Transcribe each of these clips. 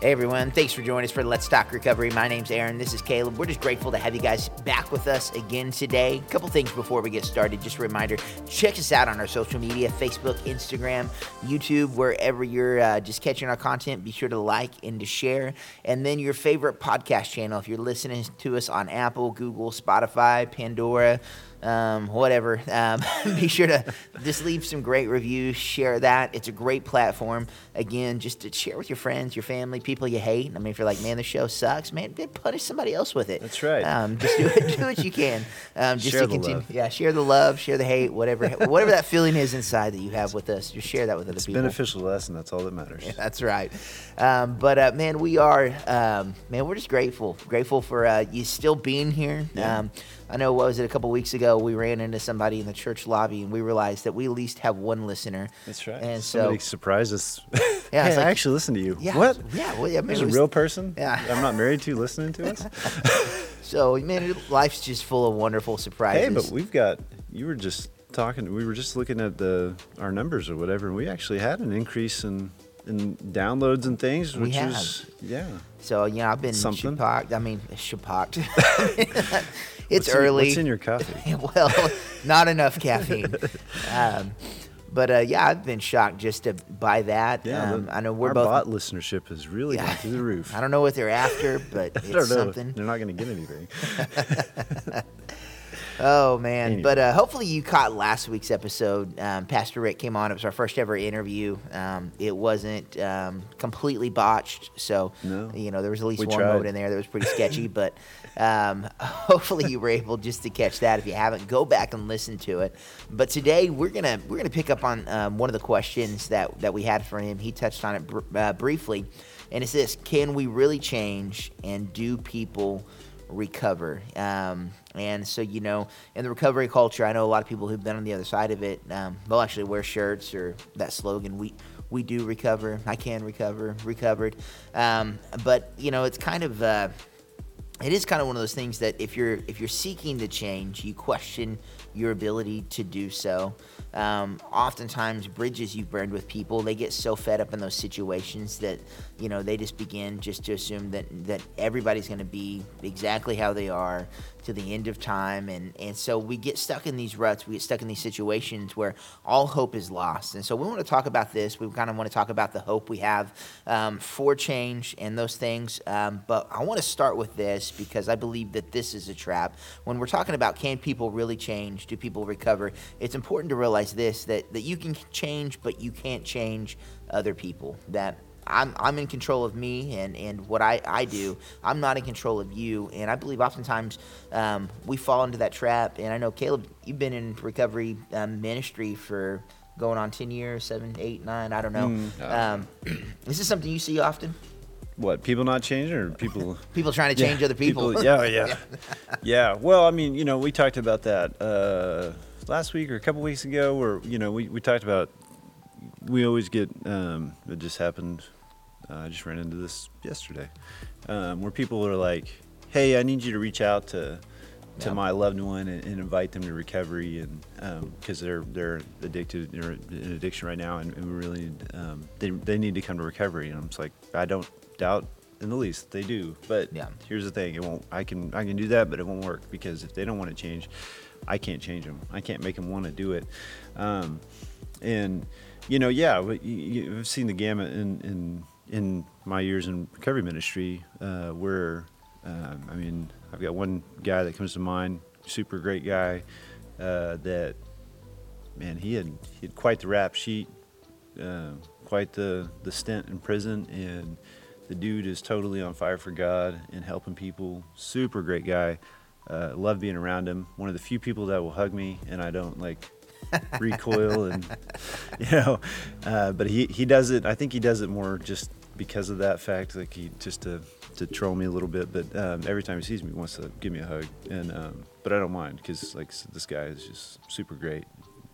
Hey everyone, thanks for joining us for Let's Talk Recovery. My name's Aaron. This is Caleb. We're just grateful to have you guys back with us again today. A couple things before we get started. Just a reminder check us out on our social media Facebook, Instagram, YouTube, wherever you're uh, just catching our content. Be sure to like and to share. And then your favorite podcast channel. If you're listening to us on Apple, Google, Spotify, Pandora, um, whatever. Um, be sure to just leave some great reviews, share that. It's a great platform. Again, just to share with your friends, your family, people you hate. I mean, if you're like, man, the show sucks, man, then punish somebody else with it. That's right. Um, just do, it, do what you can. Um, just Share to the continue. love. Yeah, share the love, share the hate, whatever, whatever that feeling is inside that you have with us. Just share that with other It's people. beneficial to us, and that's all that matters. That's right. Um, but uh, man, we are um, man, we're just grateful, grateful for uh, you still being here. Yeah. I know what was it a couple weeks ago we ran into somebody in the church lobby and we realized that we at least have one listener. That's right. And Somebody so surprised us. Yeah, hey, it's I actually listened to you. yeah, What? Yeah, well, yeah, man, There's it a real person. Yeah. I'm not married to listening to us. So man, life's just full of wonderful surprises. hey, but we've got. You were just talking. We were just looking at the our numbers or whatever, and we actually had an increase in in downloads and things, which is yeah. so you know, I've been Something. shocked. I mean, shocked. it's What's in- early. what's in your coffee? well, not enough caffeine. Um, but uh, yeah, I've been shocked just to by that. Yeah, um, I know we're our both. bot listenership has really Yeah. gone through the roof. I don't know what they're after, but it's something. They're not going to get anything. Oh man! Anyway. But uh, hopefully you caught last week's episode. Um, Pastor Rick came on. It was our first ever interview. Um, it wasn't um, completely botched, so No. you know there was at least We one tried. mode in there that was pretty sketchy. but um, hopefully you were able just to catch that. If you haven't, go back and listen to it. But today we're gonna we're gonna pick up on um, one of the questions that that we had for him. He touched on it br- uh, briefly, and it's this: Can we really change, and do people? recover. Um, and so, you know, in the recovery culture, I know a lot of people who've been on the other side of it. Um, they'll actually wear shirts or that slogan, "We we do recover. I can recover. Recovered." Um, but you know, it's kind of uh, it is kind of one of those things that if you're if you're seeking to change, you question your ability to do so. Um, oftentimes, bridges you've burned with people, they get so fed up in those situations that you know they just begin just to assume that that everybody's going to be exactly how they are to the end of time, and and so we get stuck in these ruts, we get stuck in these situations where all hope is lost. And so we want to talk about this. We kind of want to talk about the hope we have um, for change and those things. Um, but I want to start with this because I believe that this is a trap. When we're talking about can people really change, do people recover? It's important to realize this that that you can change, but you can't change other people. That I'm, I'm in control of me and, and what I, I do. I'm not in control of you. And I believe oftentimes um, we fall into that trap. And I know, Caleb, you've been in recovery um, ministry for going on 10 years, seven, eight, nine, I don't know. Mm, um, is this something you see often? What people not changing or people? People trying to change other people? yeah, yeah, yeah. Well, I mean, you know, we talked about that uh, last week or a couple weeks ago, where you know we, we talked about we always get um, it just happened. Uh, I just ran into this yesterday, um, where people are like, "Hey, I need you to reach out to." To Yeah. my loved one and, and invite them to recovery, and because they're they're addicted, they're in addiction right now, and, and we really need, um, they they need to come to recovery. And I'm just like, I don't doubt in the least they do, but Yeah. here's the thing: it won't. I can I can do that, but it won't work because if they don't want to change, I can't change them. I can't make them want to do it. Um, and you know, yeah, but you, you, I've seen the gamut in in in my years in recovery ministry, uh, where um, I mean, I've got one guy that comes to mind, super great guy, uh, that man, he had he had quite the rap sheet, uh, quite the the stint in prison, and the dude is totally on fire for God and helping people. Super great guy. Uh, love being around him. One of the few people that will hug me, and I don't like recoil and you know. Uh, but he he does it. I think he does it more just because of that fact. Like he just to to troll me a little bit. But um, every time he sees me, he wants to give me a hug. And um, but I don't mind because like this guy is just super great.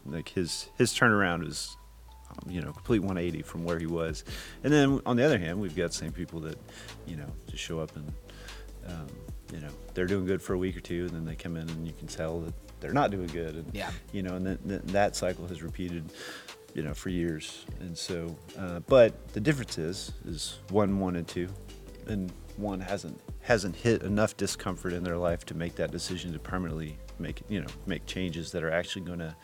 Like his his turnaround is um, you know, complete 180 from where he was. And then on the other hand, we've got the same people that, you know, just show up and, um, you know, they're doing good for a week or two, and then they come in and you can tell that they're not doing good. And, Yeah. You know, and then, then that cycle has repeated you know, for years. And so, uh, but the difference is, is one wanted to, and one hasn't hasn't hit enough discomfort in their life to make that decision to permanently make you know make changes that are actually going to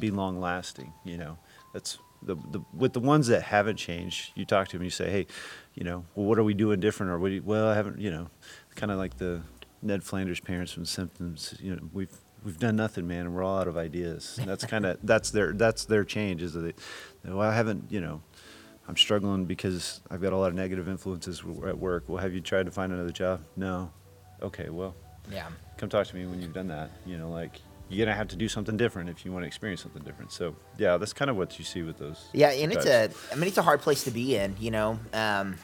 be long lasting. You know, that's the, the with the ones that haven't changed. You talk to them, you say, hey, you know, well, what are we doing different? Or what? Do you, well, I haven't, you know, kind of like the Ned Flanders parents from Simpsons. You know, we've we've done nothing, man, and we're all out of ideas. And that's kind of that's their that's their change. Is that they, well, I haven't, you know, I'm struggling because I've got a lot of negative influences at work. Well, have you tried to find another job? No. Okay, well, Yeah. come talk to me when you've done that. You know, like you're gonna have to do something different if you want to experience something different. So yeah, that's kind of what you see with those. Yeah, and it's a, I mean, it's a hard place to be in, you know, um,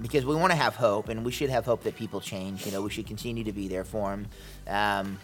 because we want to have hope, and we should have hope that people change. You know, we should continue to be there for them, um,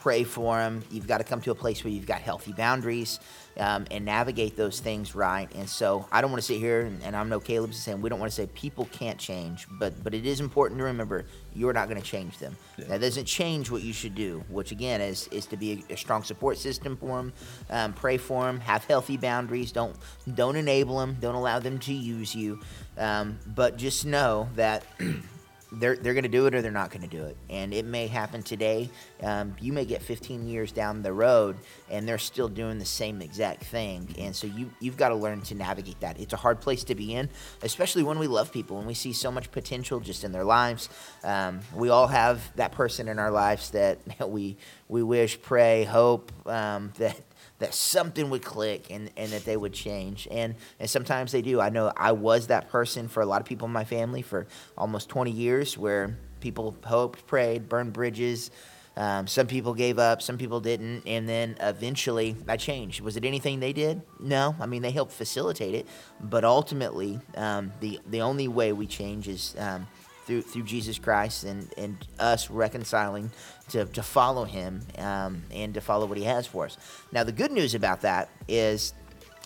pray for them. You've got to come to a place where you've got healthy boundaries um, and navigate those things right. And so, I don't want to sit here, and, and I'm no Caleb's saying we don't want to say people can't change, but but it is important to remember you're not going to change them. Yeah. That doesn't change what you should do, which again is is to be a, a strong support system for them, um, pray for them, have healthy boundaries. Don't don't enable them, don't allow them to use you, um, but just know that. They're, they're going to do it or they're not going to do it. And it may happen today. Um, you may get 15 years down the road and they're still doing the same exact thing. And so you, you've got to learn to navigate that. It's a hard place to be in, especially when we love people and we see so much potential just in their lives. Um, we all have that person in our lives that we, we wish, pray, hope um, that that something would click and, and that they would change. And, and sometimes they do. I know I was that person for a lot of people in my family for almost 20 years where people hoped, prayed, burned bridges. Um, some people gave up, some people didn't. And then eventually I changed. Was it anything they did? No. I mean, they helped facilitate it. But ultimately, um, the, the only way we change is. Um, through through Jesus Christ and, and us reconciling to, to follow Him um, and to follow what He has for us. Now, the good news about that is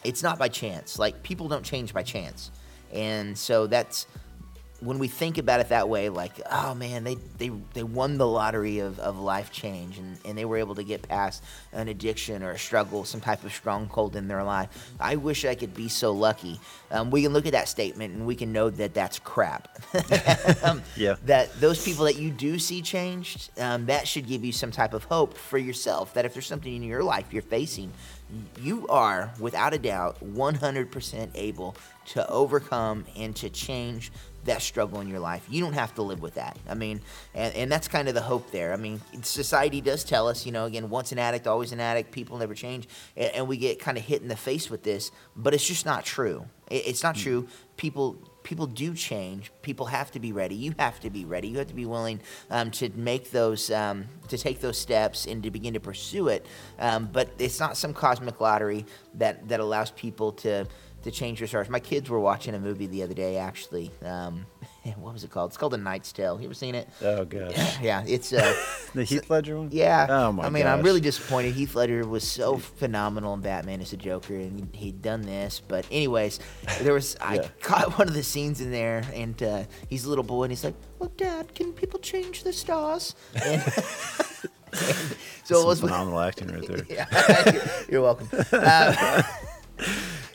it's not by chance. Like people don't change by chance, and so that's when we think about it that way, like, oh man, they, they, they won the lottery of, of life change and, and they were able to get past an addiction or a struggle, some type of stronghold in their life. I wish I could be so lucky. Um, we can look at that statement and we can know that that's crap. um, Yeah. That those people that you do see changed, um, that should give you some type of hope for yourself. That if there's something in your life you're facing, you are without a doubt 100% able to overcome and to change that struggle in your life. You don't have to live with that. I mean, and, and that's kind of the hope there. I mean, society does tell us, you know, again, once an addict, always an addict, people never change. And, and we get kind of hit in the face with this, but it's just not true. It, it's not true. People people do change. People have to be ready. You have to be ready. You have to be willing um, to make those, um, to take those steps and to begin to pursue it. Um, but it's not some cosmic lottery that, that allows people to, to change your stars. My kids were watching a movie the other day, actually. Um, what was it called? It's called A Knight's Tale. You ever seen it? Oh gosh. yeah, it's uh, The Heath Ledger one. yeah. Oh my I mean, I'm really disappointed. Heath Ledger was so phenomenal in Batman as a Joker, and he'd done this. But anyways, there was I caught one of the scenes in there, and uh, he's a little boy, and he's like, "Look, Dad, can people change the stars?" And, and so it was phenomenal acting right there. yeah, you're, you're welcome. Uh,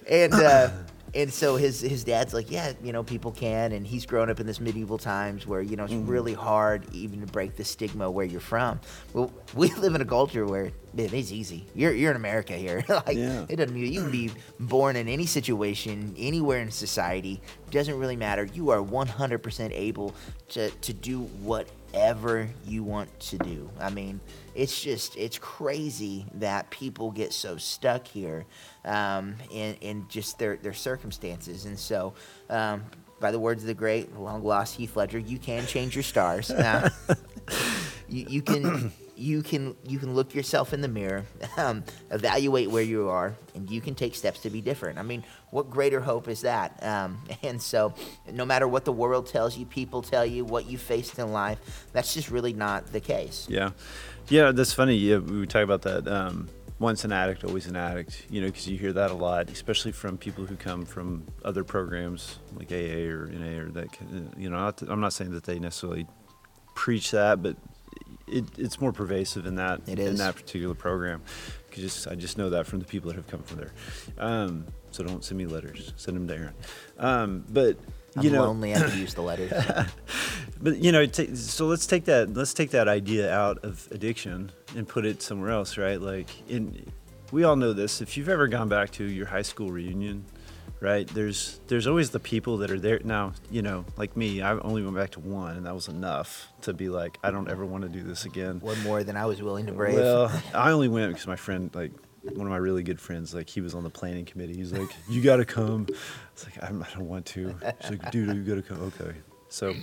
and uh, and so his his dad's like, yeah, you know, people can, and he's grown up in this medieval times where you know it's really hard even to break the stigma where you're from. Well, we live in a culture where man, it's easy. You're you're in America here. like Yeah. it doesn't mean you can be born in any situation anywhere in society. Doesn't really matter. You are 100% able to to do whatever you want to do. I mean, it's just it's crazy that people get so stuck here um, in in just their their circumstances, and so. Um, by the words of the great long lost Heath Ledger, you can change your stars. Now, you, you can you can you can look yourself in the mirror, um, evaluate where you are, and you can take steps to be different. I mean, what greater hope is that? Um, and so, no matter what the world tells you, people tell you, what you faced in life, that's just really not the case. Yeah, yeah, that's funny. Yeah, we talk about that. Um, once an addict, always an addict. You know, because you hear that a lot, especially from people who come from other programs like AA or NA or that. You know, I'm not saying that they necessarily preach that, but it, it's more pervasive in that It in that particular program. Just I just know that from the people that have come from there. Um, so don't send me letters. Send them to Aaron. Um, but I'm you know, lonely. I can use the letters. but you know, ta so let's take that let's take that idea out of addiction and put it somewhere else, right? Like, in we all know this. If you've ever gone back to your high school reunion, right? There's there's always the people that are there now. You know, like me, I only went back to one, and that was enough to be like, I don't ever want to do this again. One more than I was willing to brave. Well, I only went because my friend, like one of my really good friends, like he was on the planning committee. He's like, "You got to come." It's like I'm, I don't want to. He's like, "Dude, you got to come." Okay, so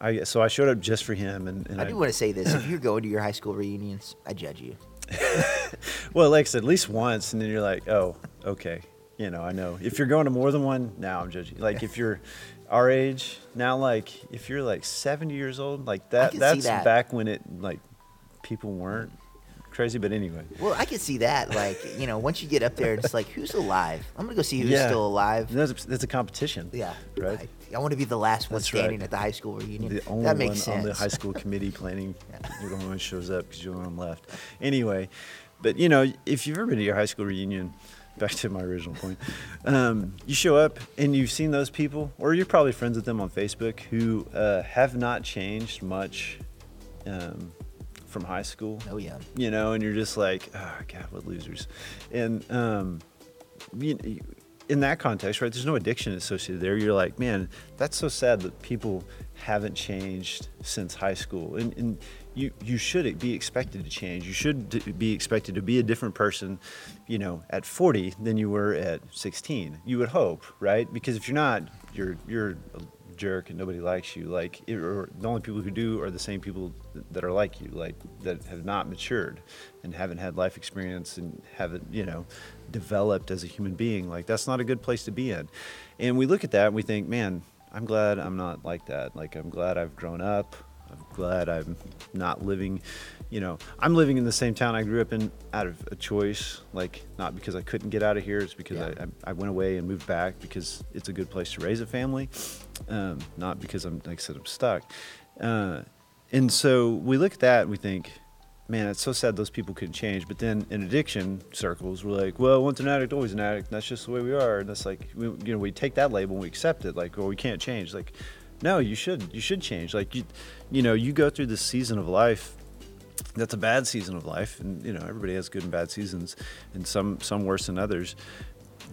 I so I showed up just for him, and, and I do want to say this: if you're going to your high school reunions, I judge you. well, like I said, at least once, and then you're like, "Oh, okay." You know, I know. If you're going to more than one, now I'm judging. Like if you're our age now, like if you're like 70 years old, like that, that's that. back when it like people weren't crazy. But anyway, Well, I can see that. Like, you know, once you get up there, it's like, who's alive? I'm gonna go see who's Yeah. still alive. that's a, that's a competition. Yeah, Right. I, I want to be the last one That's right. standing at the high school reunion. The only that makes one sense. on the high school committee planning. You're the only one who shows up because you're the one left. Anyway, but you know, if you've ever been to your high school reunion, back to my original point, um, you show up and you've seen those people, or you're probably friends with them on Facebook who uh, have not changed much um, from high school oh yeah. you know, and you're just like, oh, God, what losers. And um, you, in that context, right, there's no addiction associated there. You're like, man, that's so sad that people haven't changed since high school. And, and you, you should be expected to change. You should be expected to be a different person, you know, at 40 than you were at 16. You would hope, right? Because if you're not, you're, you're a jerk and nobody likes you. Like, it, or the only people who do are the same people that are like you, like that have not matured and haven't had life experience and haven't, you know, developed as a human being. Like, that's not a good place to be in. And we look at that and we think, man, I'm glad I'm not like that. Like, I'm glad I've grown up. I'm glad I'm not living, you know, I'm living in the same town I grew up in out of a choice, like not because I couldn't get out of here. It's because Yeah. I, I, went away and moved back because it's a good place to raise a family, um, not because I'm, like I said, I'm stuck. Uh, and so we look at that and we think, man, it's so sad those people couldn't change. But then in addiction circles, we're like, well, once an addict, always an addict. That's just the way we are. And that's like, we, you know, we take that label and we accept it. Like, well, we can't change. Like, no, you should. You should change. Like, you, you know, you go through this season of life. That's a bad season of life, and you know everybody has good and bad seasons, and some some worse than others.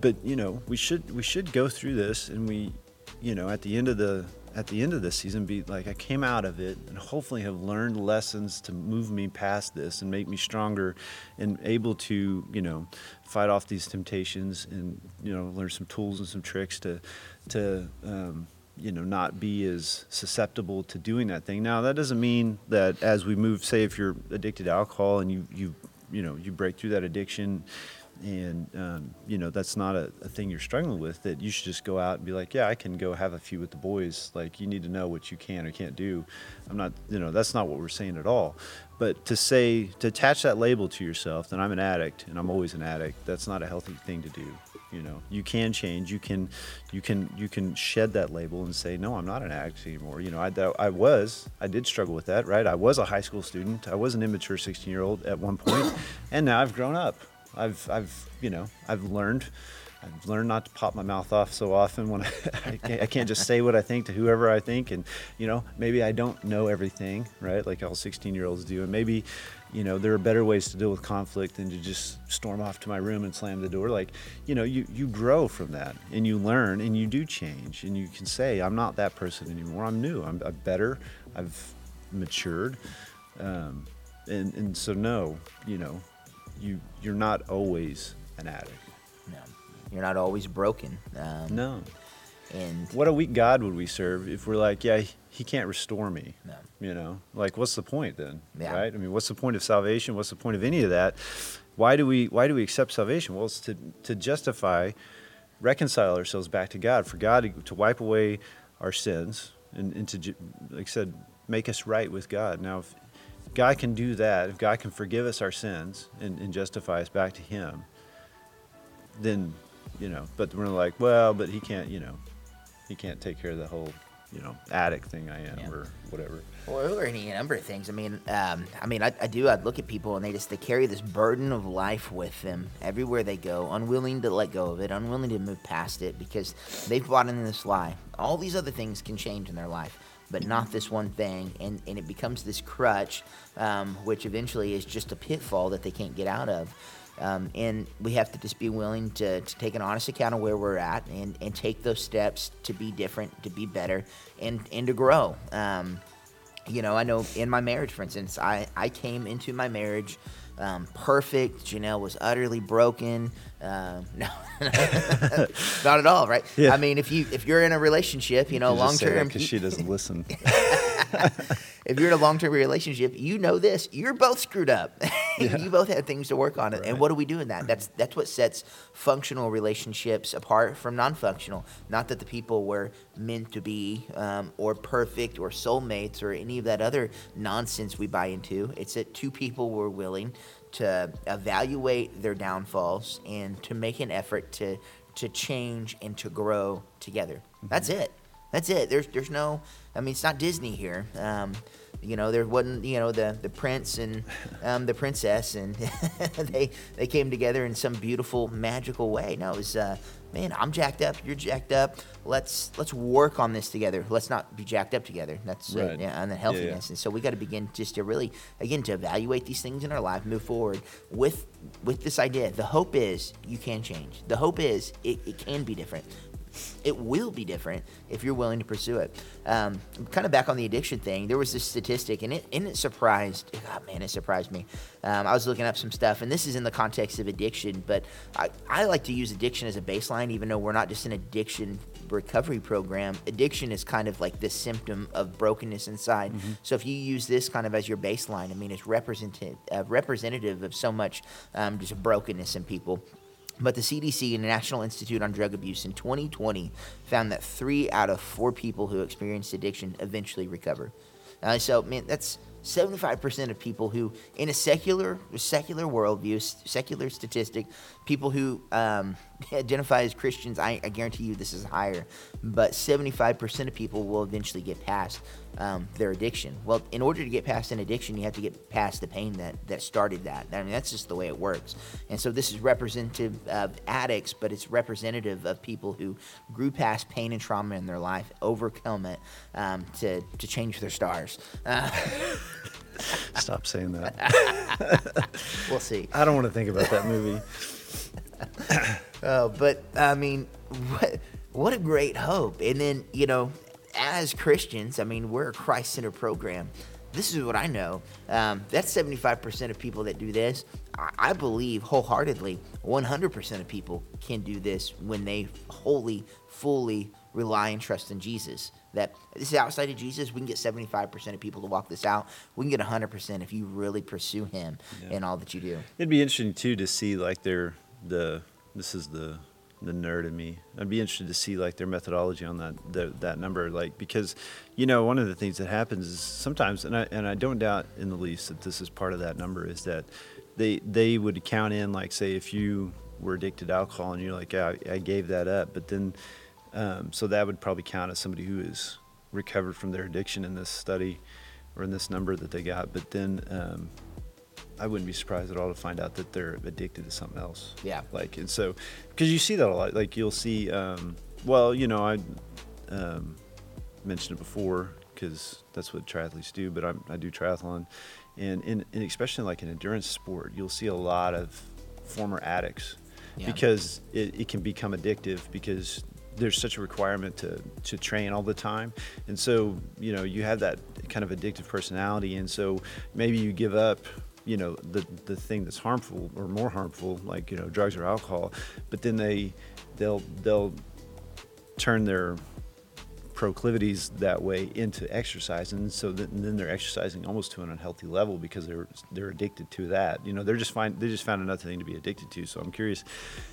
But you know we should we should go through this, and we, you know, at the end of the at the end of this season, be like I came out of it, and hopefully have learned lessons to move me past this and make me stronger, and able to you know fight off these temptations, and you know learn some tools and some tricks to to um, you know not be as susceptible to doing that thing. Now that doesn't mean that as we move say if you're addicted to alcohol and you you you know you break through that addiction and um, you know that's not a, a thing you're struggling with that you should just go out and be like yeah i can go have a few with the boys. Like you need to know what you can or can't do. I'm not you know that's not what we're saying at all. But to say to attach that label to yourself that i'm an addict and i'm always an addict that's not a healthy thing to do you know you can change you can you can you can shed that label and say no i'm not an addict anymore. You know i, I was i did struggle with that right? I was a high school student. I was an immature 16 year old at one point and now i've grown up. I've i've you know i've learned I've learned not to pop my mouth off so often when I, I, can't, just say what I think to whoever I think. And, you know, maybe I don't know everything, right? Like all 16 year olds do. And maybe, you know, there are better ways to deal with conflict than to just storm off to my room and slam the door. Like, you know, you, you grow from that and you learn and you do change. And you can say, I'm not that person anymore. I'm new. I'm, I'm better. I've matured. Um, and, and so, no, you know, you, you're not always an addict. You're not always broken. Um, No. And What a weak God would we serve if we're like, yeah, he can't restore me. No. You know, like what's the point then? Yeah. Right? I mean, what's the point of salvation? What's the point of any of that? Why do we why do we accept salvation? Well, it's to to justify, reconcile ourselves back to God, for God to, to wipe away our sins and, and to, like I said, make us right with God. Now, if God can do that, if God can forgive us our sins and, and justify us back to Him, then, you know, but we're like, well, but He can't, you know, He can't take care of the whole, you know addict thing I am Yeah. or whatever. Or, or any number of things. I mean, um, I mean, I, I do. I look at people and they just they carry this burden of life with them everywhere they go, unwilling to let go of it, unwilling to move past it because they've bought into this lie. All these other things can change in their life, but not this one thing, and and it becomes this crutch, um, which eventually is just a pitfall that they can't get out of. Um, and we have to just be willing to, to take an honest account of where we're at and, and take those steps to be different, to be better, and, and to grow. Um, you know, I know in my marriage, for instance, I, I came into my marriage um, perfect. Janelle was utterly broken. Um, no, not at all, right? Yeah. I mean, if you if you're in a relationship, you know, You long term, because she doesn't listen. if you're in a long term relationship, you know this. You're both screwed up. you both have things to work on. And what do we do in that? That's that's what sets functional relationships apart from non functional. Not that the people were meant to be um, or perfect or soulmates or any of that other nonsense we buy into. It's that two people were willing to evaluate their downfalls and to make an effort to to change and to grow together. That's it. That's it. There's there's no. I mean, it's not Disney here. Um, you know, there wasn't you know the the prince and um, the princess, and they they came together in some beautiful magical way. No, it was. Uh, Man, I'm jacked up. You're jacked up. Let's let's work on this together. Let's not be jacked up together. That's uh, Right. yeah, and the Yeah, yeah. healthiness. And so we got to begin just to really, again, to evaluate these things in our life, move forward with with this idea. The hope is you can change. The hope is it, it can be different. It will be different if you're willing to pursue it. Um, kind of back on the addiction thing, there was this statistic, and it and it surprised. God, man, it surprised me. Um, I was looking up some stuff, and this is in the context of addiction, but I, I like to use addiction as a baseline, even though we're not just an addiction recovery program. Addiction is kind of like this symptom of brokenness inside. So if you use this kind of as your baseline, I mean, it's representative uh, representative of so much um, just brokenness in people. But the CDC and the National Institute on Drug Abuse in 2020 found that three out of four people who experienced addiction eventually recover. Uh, so, man, that's 75% of people who, in a secular secular worldview, secular statistic, people who um, identify as Christians, I, I guarantee you this is higher, but 75% of people will eventually get past um, their addiction. Well, in order to get past an addiction, you have to get past the pain that, that started that. I mean, that's just the way it works. And so this is representative of addicts, but it's representative of people who grew past pain and trauma in their life, overcome it um, to, to change their stars. Uh, Stop saying that. we'll see. I don't want to think about that movie. Uh, but I mean, what, what a great hope. And then, you know, as Christians, I mean, we're a Christ centered program. This is what I know. Um, that's 75% of people that do this. I, I believe wholeheartedly 100% of people can do this when they wholly, fully rely and trust in Jesus. That this is outside of Jesus, we can get 75% of people to walk this out. We can get 100% if you really pursue Him Yeah. in all that you do. It'd be interesting too to see like their the this is the the nerd in me. I'd be interested to see like their methodology on that the, that number, like because you know one of the things that happens is sometimes, and I and I don't doubt in the least that this is part of that number is that they they would count in like say if you were addicted to alcohol and you're like yeah, I, gave that up, but then um, so that would probably count as somebody who is recovered from their addiction in this study or in this number that they got, but then. Um, I wouldn't be surprised at all to find out that they're addicted to something else. Yeah. Like, and so, because you see that a lot. Like, you'll see, um, well, you know, I um, mentioned it before because that's what triathletes do, but I'm, I do triathlon. And, in, and especially like an endurance sport, you'll see a lot of former addicts Yeah. because it, it can become addictive because there's such a requirement to, to train all the time. And so, you know, you have that kind of addictive personality. And so maybe you give up, you know, the, the thing that's harmful or more harmful, like, you know, drugs or alcohol, but then they, they'll, they'll turn their proclivities that way into exercise and so th- and then they're exercising almost to an unhealthy level because they're they're addicted to that. You know they're just find they just found another thing to be addicted to so i'm curious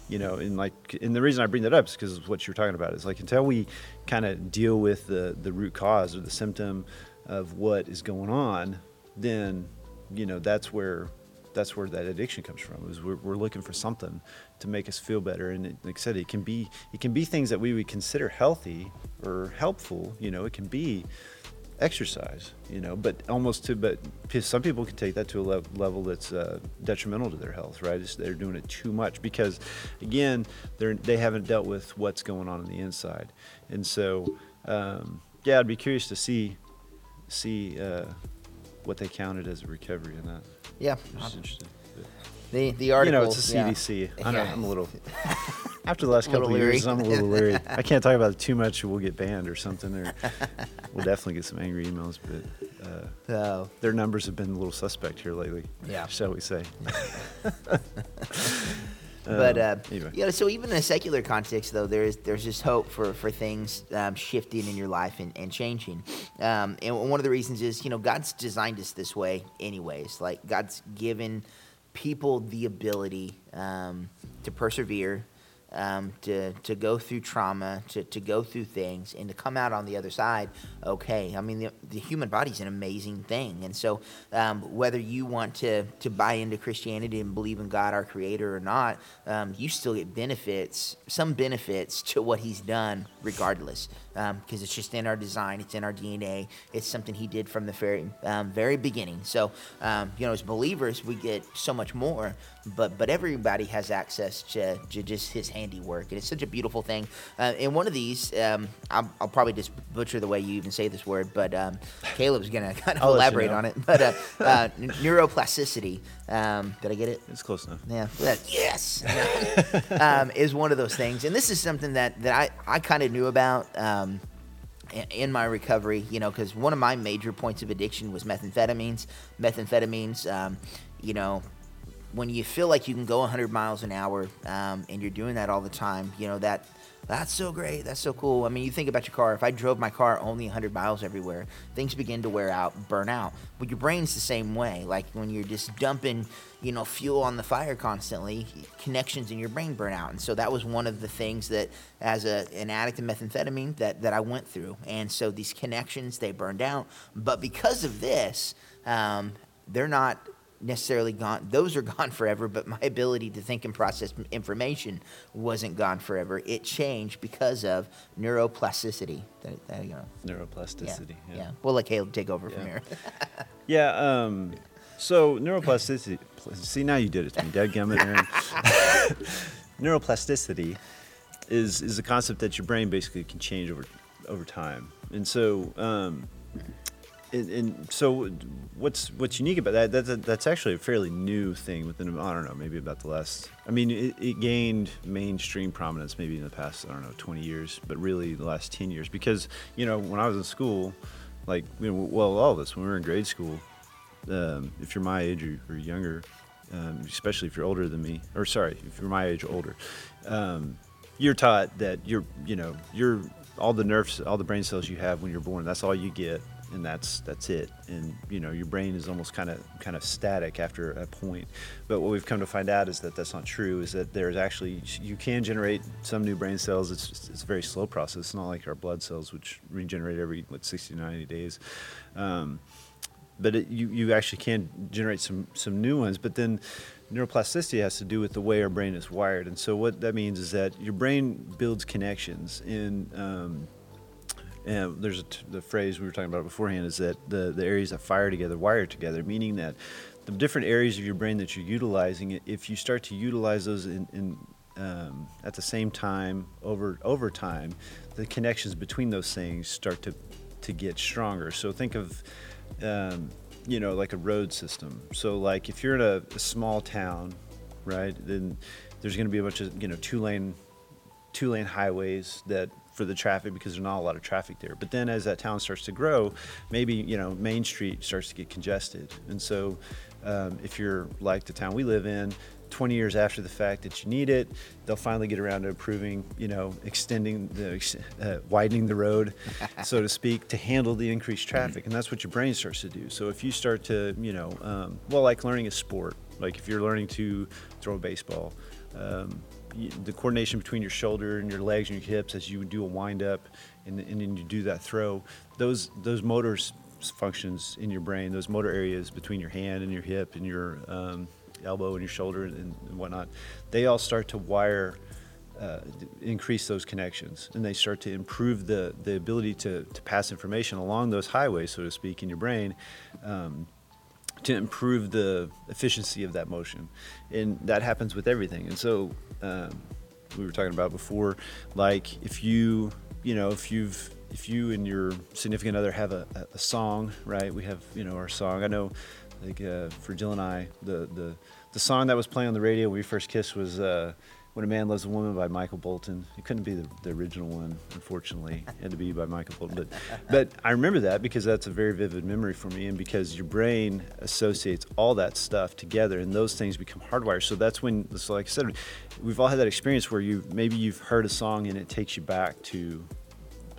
you know and like and the reason i bring that up is because what you're talking about. Is like until we kind of deal with the the root cause or the symptom of what is going on then you know that's where that's where that addiction comes from. Is we're, we're looking for something to make us feel better, and it, like I said, it can be it can be things that we would consider healthy or helpful. You know, it can be exercise, you know, but almost to, but some people can take that to a le- level that's uh, detrimental to their health, right? It's, they're doing it too much because, again, they're, they haven't dealt with what's going on on the inside. And so, um, yeah, I'd be curious to see, see uh, what they counted as a recovery in that. Yeah. Just interesting. The, the article. You know, it's a CDC. Yeah. I know, Yeah. I'm a little. After the last couple of years. I'm a little leery. I can't talk about it too much, or we'll get banned or something. Or we'll definitely get some angry emails. But uh, So, their numbers have been a little suspect here lately. Yeah. shall we say? But uh, Um, anyway. you know, so even in a secular context, though, there is there's just hope for for things um, shifting in your life and, and changing. Um, and one of the reasons is you know God's designed us this way, anyways. Like God's given people the ability um, to persevere. Um, to, to go through trauma, to, to go through things, and to come out on the other side okay. I mean, the, the human body's an amazing thing. And so, um, whether you want to, to buy into Christianity and believe in God, our creator, or not, um, you still get benefits, some benefits to what He's done, regardless. Because it's just in our design, it's in our DNA, it's something He did from the very, um, very beginning. So, um, you know, as believers, we get so much more, but, but everybody has access to, to just His handiwork. And it's such a beautiful thing. Uh, and one of these, um, I'll, I'll probably just butcher the way you even say this word, but um, Caleb's to kind of I'll you elaborate know. on it. But uh, uh, neuroplasticity, um, did I get it? It's close enough. Yeah. that- yes. um, is one of those things, and this is something that that I I kind of knew about. Um, in my recovery, you know, because one of my major points of addiction was methamphetamines. Methamphetamines, um, you know, when you feel like you can go 100 miles an hour um, and you're doing that all the time, you know that that's so great, that's so cool. I mean, you think about your car. If I drove my car only 100 miles everywhere, things begin to wear out, burn out. But your brain's the same way. Like when you're just dumping, you know, fuel on the fire constantly, connections in your brain burn out. And so that was one of the things that, as a, an addict of methamphetamine, that that I went through. And so these connections they burned out. But because of this, um, they're not necessarily gone those are gone forever but my ability to think and process information wasn't gone forever it changed because of neuroplasticity there, there you go yeah, Neuroplasticity. yeah. we'll let caleb take over from here Yeah. Um, so neuroplasticity. See, now you did it to me, dadgummit, Aaron. neuroplasticity is is a concept that your brain basically can change over over time, and so. Um, and, and so, what's what's unique about that? That's a, that's actually a fairly new thing within I don't know maybe about the last. I mean, it, it gained mainstream prominence maybe in the past I don't know 20 years, but really the last 10 years because you know when I was in school, like you know, well all of us when we were in grade school, um, if you're my age or, or younger, um, especially if you're older than me, or sorry, if you're my age or older, um, you're taught that you're, you know, you're all the nerves, all the brain cells you have when you're born. That's all you get, and that's that's it. And you know, your brain is almost kind of kind of static after a point. But what we've come to find out is that that's not true. Is that there's actually you can generate some new brain cells. It's just, it's a very slow process. It's not like our blood cells, which regenerate every what 60 to 90 days. Um, but it, you, you actually can generate some, some new ones. But then neuroplasticity has to do with the way our brain is wired. And so what that means is that your brain builds connections. And, um, and there's a t- the phrase we were talking about beforehand is that the, the areas that fire together wire together, meaning that the different areas of your brain that you're utilizing, if you start to utilize those in, in um, at the same time over over time, the connections between those things start to to get stronger. So think of um, you know like a road system. So like if you're in a, a small town, right, then there's going to be a bunch of you know two lane two lane highways that for the traffic because there's not a lot of traffic there. But then as that town starts to grow, maybe you know Main Street starts to get congested, and so um, if you're like the town we live in. 20 years after the fact that you need it, they'll finally get around to improving, you know, extending the, uh, widening the road, so to speak, to handle the increased traffic. And that's what your brain starts to do. So if you start to, you know, um, well, like learning a sport, like if you're learning to throw a baseball, um, the coordination between your shoulder and your legs and your hips as you do a wind up and, and then you do that throw, those those motor functions in your brain, those motor areas between your hand and your hip and your um, elbow and your shoulder and, and whatnot, they all start to wire. Uh, increase those connections and they start to improve the, the ability to, to pass information along those highways, so to speak, in your brain um, to improve the efficiency of that motion. And that happens with everything. And so um, we were talking about before, like if you, you know, if you've, if you and your significant other have a, a song, right? We have, you know, our song. I know, like uh, for Jill and I, the, the the song that was playing on the radio when we first kissed was uh, "When a Man Loves a Woman" by Michael Bolton. It couldn't be the, the original one, unfortunately. It had to be by Michael Bolton. But but I remember that because that's a very vivid memory for me, and because your brain associates all that stuff together, and those things become hardwired. So that's when, so like I said, we've all had that experience where you maybe you've heard a song and it takes you back to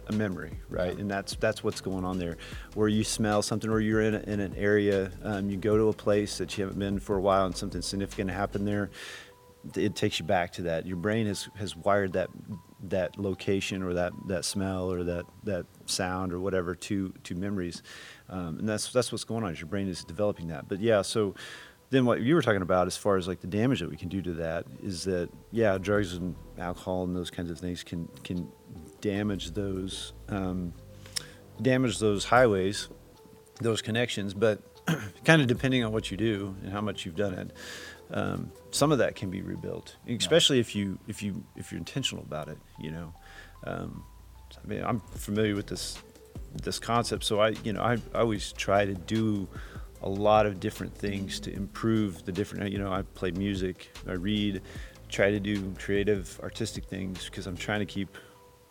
a memory, right? And that's that's what's going on there. Where you smell something, or you're in, a, in an area, um, you go to a place that you haven't been for a while, and something significant happened there. It takes you back to that. Your brain has, has wired that that location or that, that smell or that, that sound or whatever to to memories, um, and that's that's what's going on. Is your brain is developing that. But yeah, so then what you were talking about as far as like the damage that we can do to that is that yeah drugs and alcohol and those kinds of things can can damage those um, damage those highways, those connections. But kind of depending on what you do and how much you've done it, um, some of that can be rebuilt, especially if you if you if you're intentional about it. You know, um, I mean, I'm familiar with this this concept, so I you know I, I always try to do a lot of different things to improve the different. You know, I play music, I read, try to do creative, artistic things because I'm trying to keep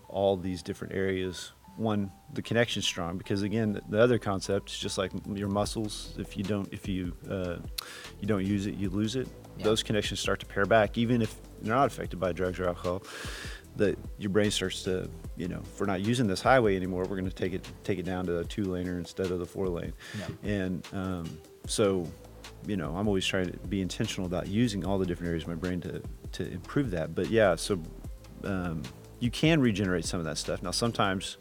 all these different areas one the connection strong because again the, the other concept is just like your muscles if you don't if you uh, you don't use it you lose it yeah. those connections start to pare back even if you're not affected by drugs or alcohol that your brain starts to you know if we're not using this highway anymore we're going to take it take it down to a two laner instead of the four lane yeah. and um, so you know i'm always trying to be intentional about using all the different areas of my brain to to improve that but yeah so um, you can regenerate some of that stuff. Now, sometimes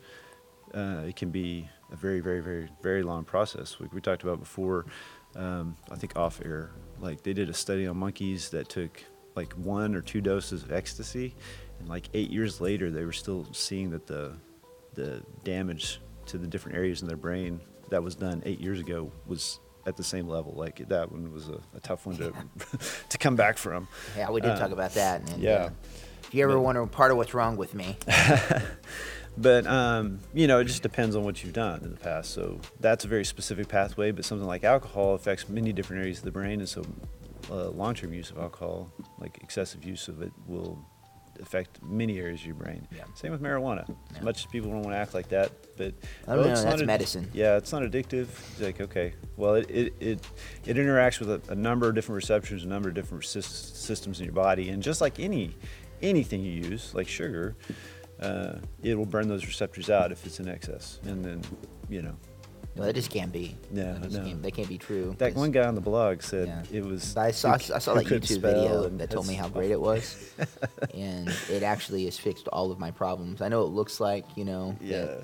uh, it can be a very, very, very, very long process. We, we talked about before, um, I think off air, like they did a study on monkeys that took like one or two doses of ecstasy, and like eight years later, they were still seeing that the the damage to the different areas in their brain that was done eight years ago was at the same level. Like that one was a, a tough one to to come back from. Yeah, we did uh, talk about that. And, yeah. Uh, if you ever but, wonder part of what's wrong with me. but um, you know, it just depends on what you've done in the past. So that's a very specific pathway. But something like alcohol affects many different areas of the brain, and so uh, long-term use of alcohol, like excessive use of it, will affect many areas of your brain. Yeah. Same with marijuana. Yeah. As much as people don't want to act like that, but I don't well, know, that's medicine. Yeah, it's not addictive. It's like okay, well, it it it, it interacts with a, a, number of different receptors, a number of different systems in your body, and just like any anything you use, like sugar, uh, it will burn those receptors out if it's in excess. And then, you know. No, that just can't be. Yeah, that, no. can't, that can't be true. That one guy on the blog said yeah. it was. I saw, I saw that YouTube video that told me how great it was, and it actually has fixed all of my problems. I know it looks like you know. Yeah.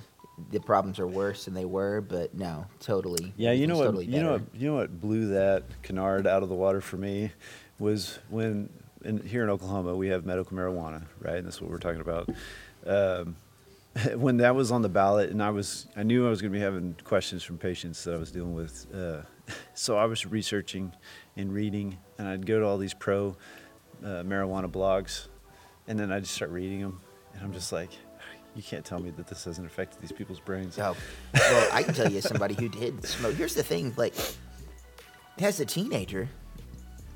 The problems are worse than they were, but no, totally. Yeah, you know what? Totally you know what? You know what blew that canard out of the water for me was when in, here in Oklahoma, we have medical marijuana, right? And that's what we're talking about. Um, when that was on the ballot, and I was, I knew I was going to be having questions from patients that I was dealing with. Uh, so I was researching and reading, and I'd go to all these pro uh, marijuana blogs, and then I'd just start reading them, and I'm just like, you can't tell me that this hasn't affected these people's brains. Oh, well, I can tell you somebody who did smoke. Here's the thing, like, as a teenager,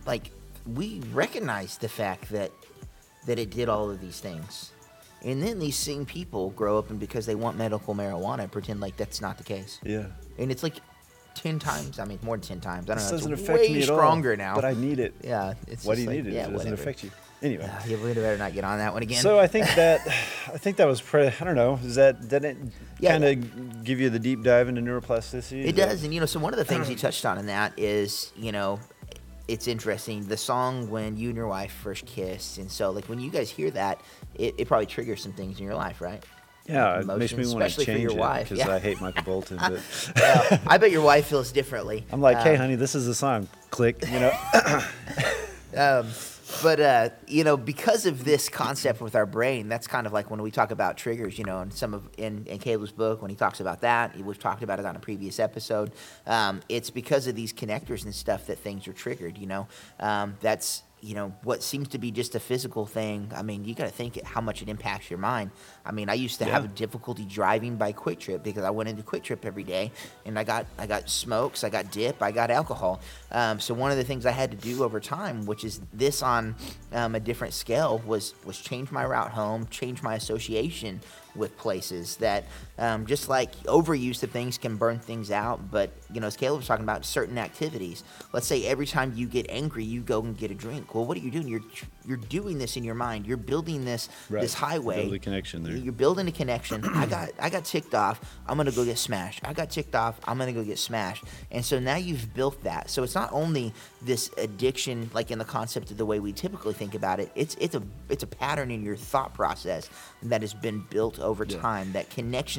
like we recognized the fact that that it did all of these things. And then these same people grow up and because they want medical marijuana pretend like that's not the case. Yeah. And it's like ten times. I mean, more than ten times. I don't this know. Doesn't it's affect way me stronger all, now. But I need it. Yeah. It's Why do you like, need it? Yeah, it doesn't whatever. affect you. Anyway. Uh, you better not get on that one again. So I think that I think that was pretty. I don't know. Is that did it yeah, kind of give you the deep dive into neuroplasticity? It does, and you know, so one of the things you touched on in that is you know it's interesting. The song when you and your wife first kissed, and so like when you guys hear that, it, it probably triggers some things in your life, right? Yeah, it makes me want to change it because yeah. I hate Michael Bolton. But I bet your wife feels differently. I'm like, hey, um, honey, this is the song. click. You know. Um, but uh, you know, because of this concept with our brain, that's kind of like when we talk about triggers. You know, in some of in, in Caleb's book, when he talks about that, we've talked about it on a previous episode. Um, it's because of these connectors and stuff that things are triggered. You know, um, that's you know what seems to be just a physical thing i mean you got to think how much it impacts your mind i mean i used to Yeah. have difficulty driving by QuikTrip because i went into QuikTrip every day and i got i got smokes i got dip i got alcohol um, so one of the things i had to do over time which is this on um, a different scale was was change my route home change my association with places that um, just like overuse of things can burn things out but you know as caleb was talking about certain activities let's say every time you get angry you go and get a drink. Well what are you doing? You're you're doing this in your mind. You're building this Right. this highway. Build a connection there. you're building a connection. I got i got ticked off. I'm gonna go get smashed. I got ticked off. I'm gonna go get smashed. And so now you've built that. So it's not only this addiction like in the concept of the way we typically think about it it's it's a it's a pattern in your thought process that has been built over Yeah. time that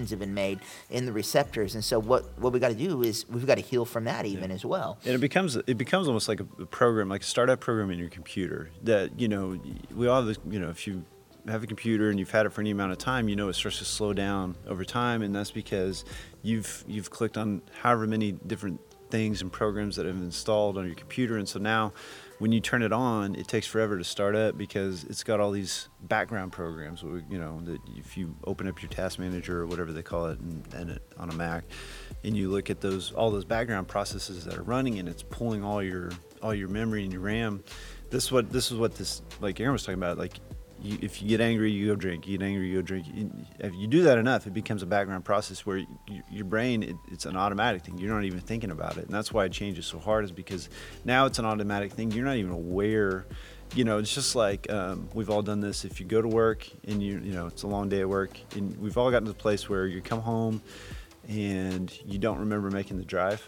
connections have been made in the receptors. And so what what we got to do is we've got to heal from that even as well. And it becomes it becomes almost like a, a program, like a startup program in your computer. That you know, we all have this, you know, if you have a computer and you've had it for any amount of time, you know it starts to slow down over time, and that's because you've you've clicked on however many different things and programs that have installed on your computer, and so now when you turn it on, it takes forever to start up because it's got all these background programs. You know, that if you open up your task manager or whatever they call it, and, and it, on a Mac, and you look at those all those background processes that are running, and it's pulling all your all your memory and your RAM. This is what this is what this like Aaron was talking about. Like, you, if you get angry, you go drink. You get angry, you go drink. You- If you do that enough, it becomes a background process where you, your brain it, it's an automatic thing. You're not even thinking about it, and that's why it changes so hard. Is because now it's an automatic thing. You're not even aware. You know, it's just like um, we've all done this. If you go to work and you you know it's a long day at work, and we've all gotten to the place where you come home and you don't remember making the drive,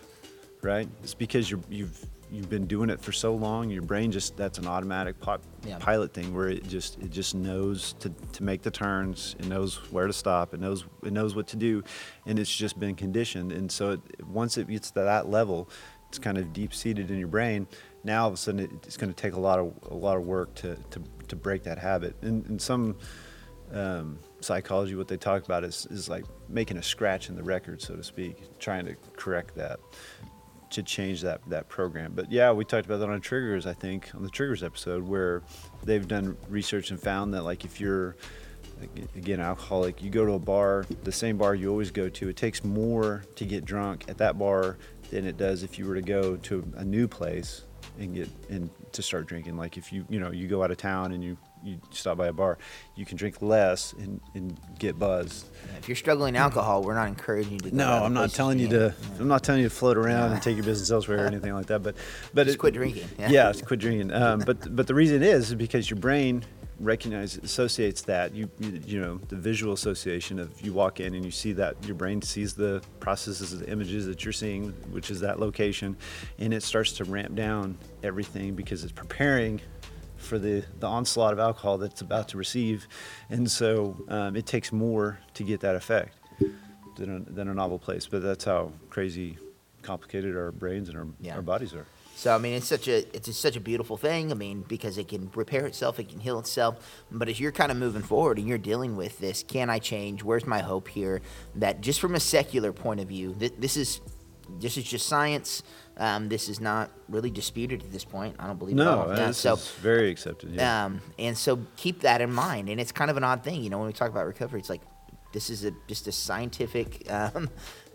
right? It's because you're, you've you've been doing it for so long. Your brain just that's an automatic pop, Yeah. pilot thing where it just it just knows to, to make the turns. It knows where to stop. It knows it knows what to do, and it's just been conditioned. And so it, once it gets to that level, it's kind of deep seated in your brain. Now all of a sudden it, it's going to take a lot of a lot of work to to, to break that habit. And, and some um, psychology, what they talk about is, is like making a scratch in the record, so to speak, trying to correct that, to change that, that program. But yeah, we talked about that on triggers, I think, on the triggers episode, where they've done research and found that like if you're again alcoholic, you go to a bar, the same bar you always go to, it takes more to get drunk at that bar than it does if you were to go to a new place and get and to start drinking. Like if you you know you go out of town and you you stop by a bar, you can drink less and, and get buzzed. if you're struggling alcohol we're not encouraging you to No, I'm not telling you yeah. to. I'm not telling you to float around and take your business elsewhere or anything like that. But but Just it- quit drinking, yeah. Yeah, quit drinking. Um, but but the reason is is because your brain recognizes associates that you, you you know the visual association of you walk in and you see that your brain sees the processes of the images that you're seeing which is that location and it starts to ramp down everything because it's preparing for the, the onslaught of alcohol that's about to receive and so um, it takes more to get that effect than a, than a novel place but that's how crazy complicated our brains and our, Yeah. our bodies are So I mean, it's such a it's such a beautiful thing. I mean, because it can repair itself, it can heal itself. But as you're kind of moving forward and you're dealing with this, can I change? Where's my hope here? That just from a secular point of view, th- this is this is just science. Um, this is not really disputed at this point. I don't believe. no all. Yeah, this so. very accepted yeah. Um, and so keep that in mind. And it's kind of an odd thing, you know, when we talk about recovery, it's like this is a just a scientific um,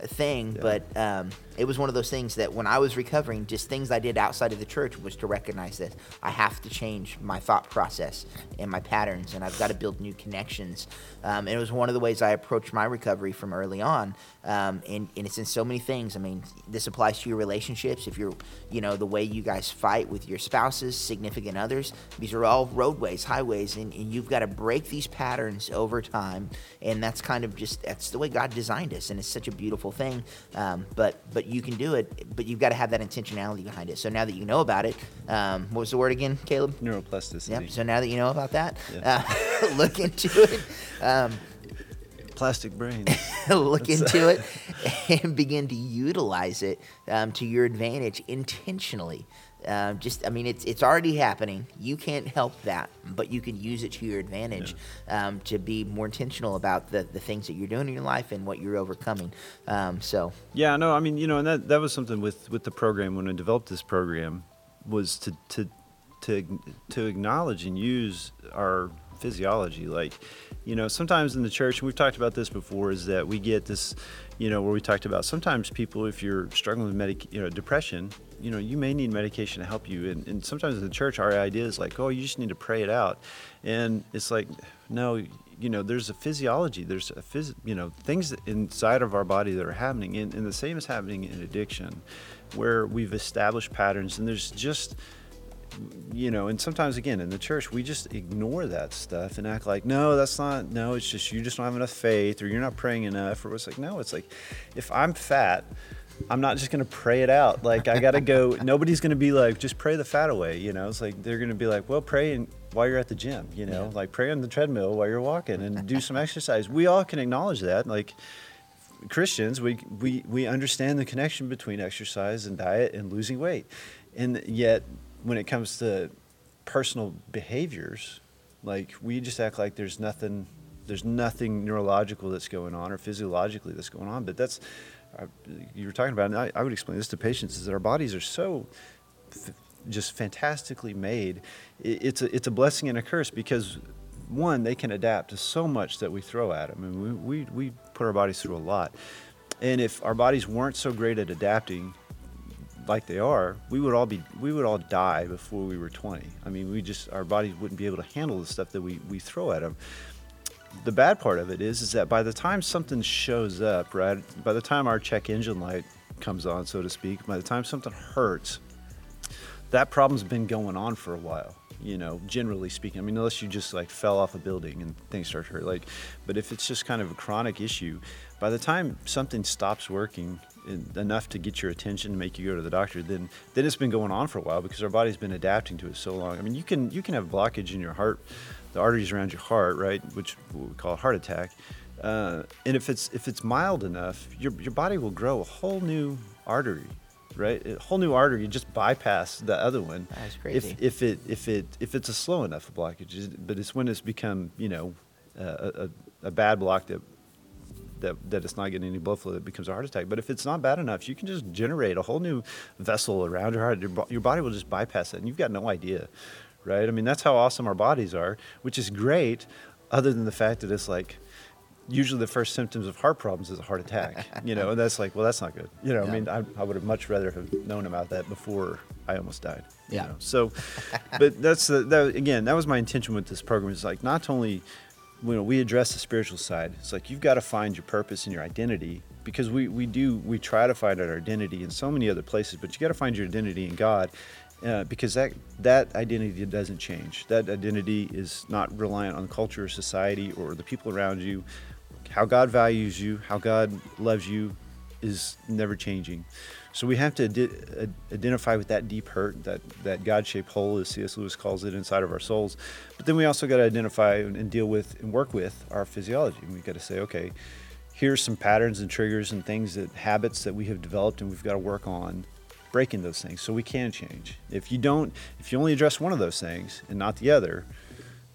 thing. Yeah. But um, it was one of those things that when I was recovering, just things I did outside of the church was to recognize that I have to change my thought process and my patterns, and I've got to build new connections. Um, and it was one of the ways I approached my recovery from early on. Um, and, and it's in so many things. I mean, this applies to your relationships. If you're, you know, the way you guys fight with your spouses, significant others, these are all roadways, highways, and, and you've got to break these patterns over time. And that's kind of just, that's the way God designed us. And it's such a beautiful thing. Um, but, but you can do it, but you've got to have that intentionality behind it. So now that you know about it, um, what was the word again, Caleb? neuroplasticity Yep. So now that you know about that, Yeah. uh, look into it. Um, plastic brains look into it and begin to utilize it um, to your advantage intentionally. Uh, just, I mean, it's it's already happening. You can't help that, but you can use it to your advantage yeah. um, to be more intentional about the, the things that you're doing in your life and what you're overcoming. Um, so yeah, no, I mean, you know, and that that was something with with the program when I developed this program was to to to to acknowledge and use our physiology. Like, you know, sometimes in the church, and we've talked about this before, is that we get this, you know, where we talked about sometimes people, if you're struggling with medic, you know, depression, you know, you may need medication to help you. And, and sometimes in the church, our idea is like, oh, you just need to pray it out. And it's like, no, you know, there's a physiology, there's a phys, you know, things inside of our body that are happening. And, and the same is happening in addiction, where we've established patterns and there's just, you know, and sometimes again in the church we just ignore that stuff and act like, no, that's not. No, it's just you just don't have enough faith, or you're not praying enough, or it's like, no, it's like, if I'm fat, I'm not just gonna pray it out. Like I gotta go. nobody's gonna be like, just pray the fat away. You know, it's like they're gonna be like, well, pray and while you're at the gym. You know, yeah. like pray on the treadmill while you're walking and do some exercise. We all can acknowledge that. Like Christians, we we we understand the connection between exercise and diet and losing weight, and yet when it comes to personal behaviors, like we just act like there's nothing there's nothing neurological that's going on or physiologically that's going on. But that's you were talking about, and I, I, would explain this to patients: is that our bodies are so f- just fantastically made. It, it's a it's a blessing and a curse because one, they can adapt to so much that we throw at them, and we we, we put our bodies through a lot. And if our bodies weren't so great at adapting like they are, we would all be we would all die before we were 20. I mean, we just our bodies wouldn't be able to handle the stuff that we we throw at them. The bad part of it is is that by the time something shows up, right? By the time our check engine light comes on, so to speak, by the time something hurts, that problem's been going on for a while you know, generally speaking. I mean, unless you just like fell off a building and things start to hurt. Like, but if it's just kind of a chronic issue, by the time something stops working, enough to get your attention and make you go to the doctor, then then it's been going on for a while because our body's been adapting to it so long. I mean, you can you can have blockage in your heart, the arteries around your heart, right, which we call a heart attack. Uh, and if it's if it's mild enough, your your body will grow a whole new artery, right? A whole new artery just bypass the other one. That's crazy. If, if it if it if it's a slow enough blockage, but it's when it's become you know a, a, a bad block that that, that it's not getting any blood flow that becomes a heart attack. But if it's not bad enough, you can just generate a whole new vessel around your heart. Your, your body will just bypass it, and you've got no idea, right? I mean, that's how awesome our bodies are, which is great, other than the fact that it's like usually the first symptoms of heart problems is a heart attack, you know, and that's like, well, that's not good. You know, yeah. I mean, I, I would have much rather have known about that before I almost died. Yeah. Know? So, but that's the, that, again, that was my intention with this program is like not only you know, we address the spiritual side. It's like you've got to find your purpose and your identity because we, we do we try to find our identity in so many other places, but you got to find your identity in God uh, because that that identity doesn't change. That identity is not reliant on culture, or society, or the people around you. How God values you, how God loves you, is never changing. So we have to ad- identify with that deep hurt, that, that God shaped hole, as C.S. Lewis calls it, inside of our souls. But then we also got to identify and deal with and work with our physiology. We've got to say, okay, here's some patterns and triggers and things that habits that we have developed, and we've got to work on breaking those things so we can change. If you don't, if you only address one of those things and not the other,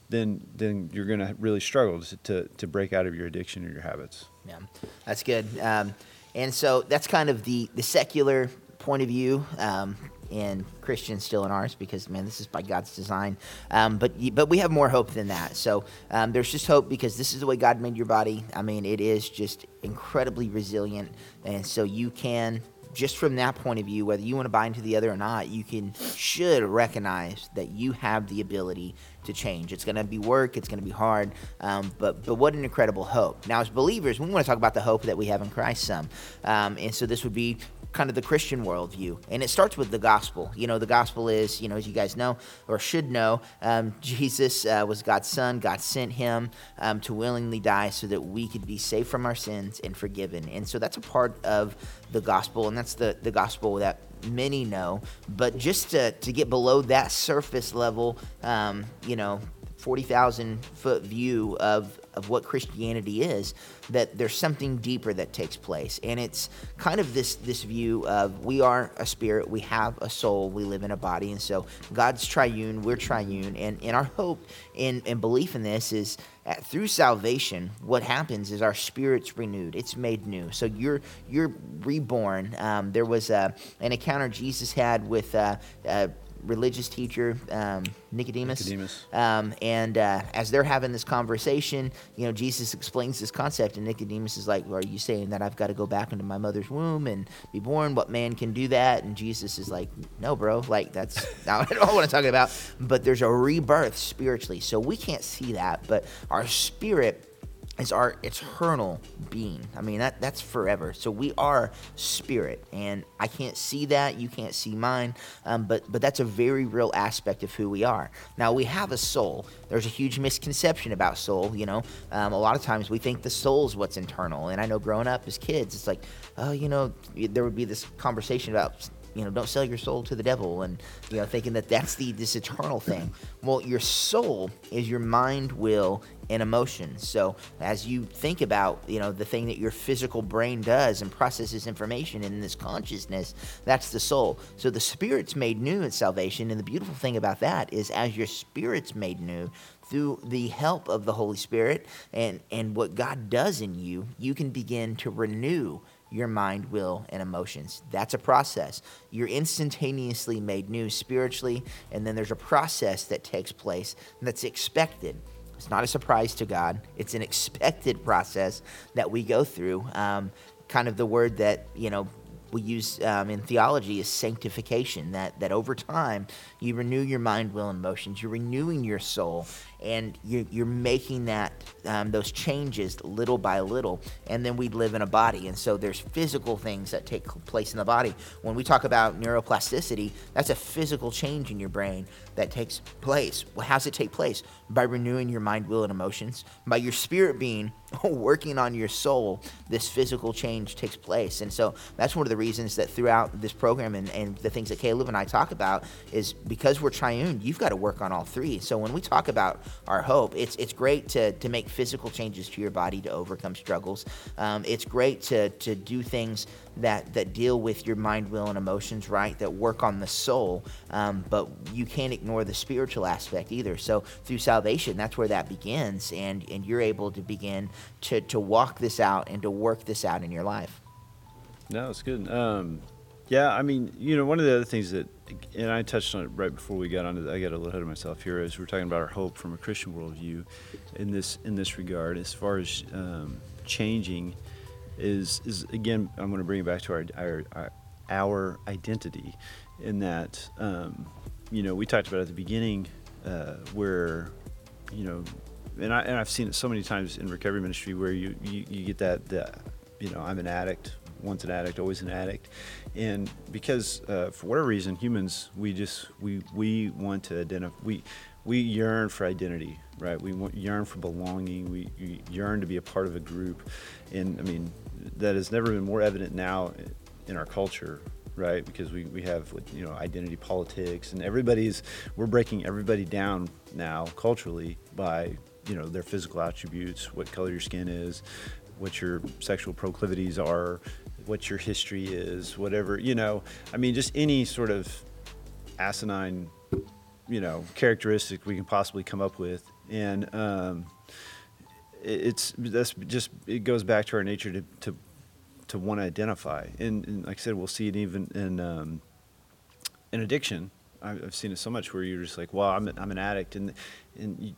then then you're going to really struggle to, to, break out of your addiction or your habits. Yeah, that's good. Um, and so that's kind of the, the secular point of view. Um, and Christians still in ours because man, this is by God's design. Um, but but we have more hope than that. So um, there's just hope because this is the way God made your body. I mean, it is just incredibly resilient, and so you can just from that point of view, whether you want to buy into the other or not, you can should recognize that you have the ability to change. It's going to be work. It's going to be hard. Um, but but what an incredible hope. Now, as believers, we want to talk about the hope that we have in Christ. Some, um, and so this would be kind of the Christian worldview. And it starts with the gospel. You know, the gospel is, you know, as you guys know or should know, um, Jesus uh, was God's son. God sent him um, to willingly die so that we could be saved from our sins and forgiven. And so that's a part of the gospel, and that's the, the gospel that many know. But just to, to get below that surface level, um, you know, 40,000 foot view of, of what Christianity is, that there's something deeper that takes place. And it's kind of this, this view of we are a spirit, we have a soul, we live in a body. And so God's triune, we're triune. And, and our hope and, and belief in this is at, through salvation, what happens is our spirit's renewed. It's made new. So you're you're reborn. Um, there was a, an encounter Jesus had with uh, uh, religious teacher um, Nicodemus. Nicodemus. Um, and uh, as they're having this conversation, you know, Jesus explains this concept, and Nicodemus is like, well, "Are you saying that I've got to go back into my mother's womb and be born? What man can do that?" And Jesus is like, "No, bro. Like that's not at all what I'm talking about. But there's a rebirth spiritually, so we can't see that, but our spirit." Is our eternal being. I mean, that that's forever. So we are spirit, and I can't see that. You can't see mine, um, but but that's a very real aspect of who we are. Now we have a soul. There's a huge misconception about soul. You know, um, a lot of times we think the soul is what's internal, and I know growing up as kids, it's like, oh, you know, there would be this conversation about you know, don't sell your soul to the devil, and you know, thinking that that's the this eternal thing. Well, your soul is your mind, will, and emotions. So as you think about, you know, the thing that your physical brain does and processes information in this consciousness, that's the soul. So the spirit's made new in salvation, and the beautiful thing about that is as your spirit's made new, through the help of the Holy Spirit and, and what God does in you, you can begin to renew your mind, will, and emotions. That's a process. You're instantaneously made new spiritually, and then there's a process that takes place that's expected. It's not a surprise to God, it's an expected process that we go through. Um, kind of the word that, you know, we use um, in theology is sanctification. That that over time you renew your mind, will, and emotions. You're renewing your soul, and you're, you're making that um, those changes little by little. And then we live in a body, and so there's physical things that take place in the body. When we talk about neuroplasticity, that's a physical change in your brain that takes place. Well, how's it take place? By renewing your mind, will, and emotions. By your spirit being working on your soul, this physical change takes place. And so that's one of the reasons that throughout this program and, and the things that Caleb and I talk about is because we're triune, you've got to work on all three. So when we talk about our hope, it's it's great to, to make physical changes to your body to overcome struggles. Um, it's great to, to do things that, that deal with your mind, will, and emotions, right? That work on the soul. Um, but you can't ignore the spiritual aspect either. So through salvation, that's where that begins. And, and you're able to begin to, to walk this out and to work this out in your life. No, it's good. Um, yeah, I mean, you know, one of the other things that, and I touched on it right before we got on. I got a little ahead of myself here as we're talking about our hope from a Christian worldview, in this in this regard, as far as um, changing, is is again, I'm going to bring it back to our our, our, our identity, in that, um, you know, we talked about at the beginning, uh, where, you know, and I and I've seen it so many times in recovery ministry where you you, you get that that you know I'm an addict once an addict, always an addict. And because uh, for whatever reason, humans, we just we we want to identify. We we yearn for identity, right? We want, yearn for belonging. We, we yearn to be a part of a group, and I mean that has never been more evident now in our culture right? Because we, we have you know identity politics and everybody's we're breaking everybody down now culturally by you know their physical attributes, what color your skin is, what your sexual proclivities are, what your history is, whatever, you know, I mean, just any sort of asinine, you know, characteristic we can possibly come up with. And um, it's, that's just, it goes back to our nature to, to, to want to identify. And, and, like I said, we'll see it even in, um, in addiction. I've seen it so much where you're just like, well, I'm, I'm an addict. And, and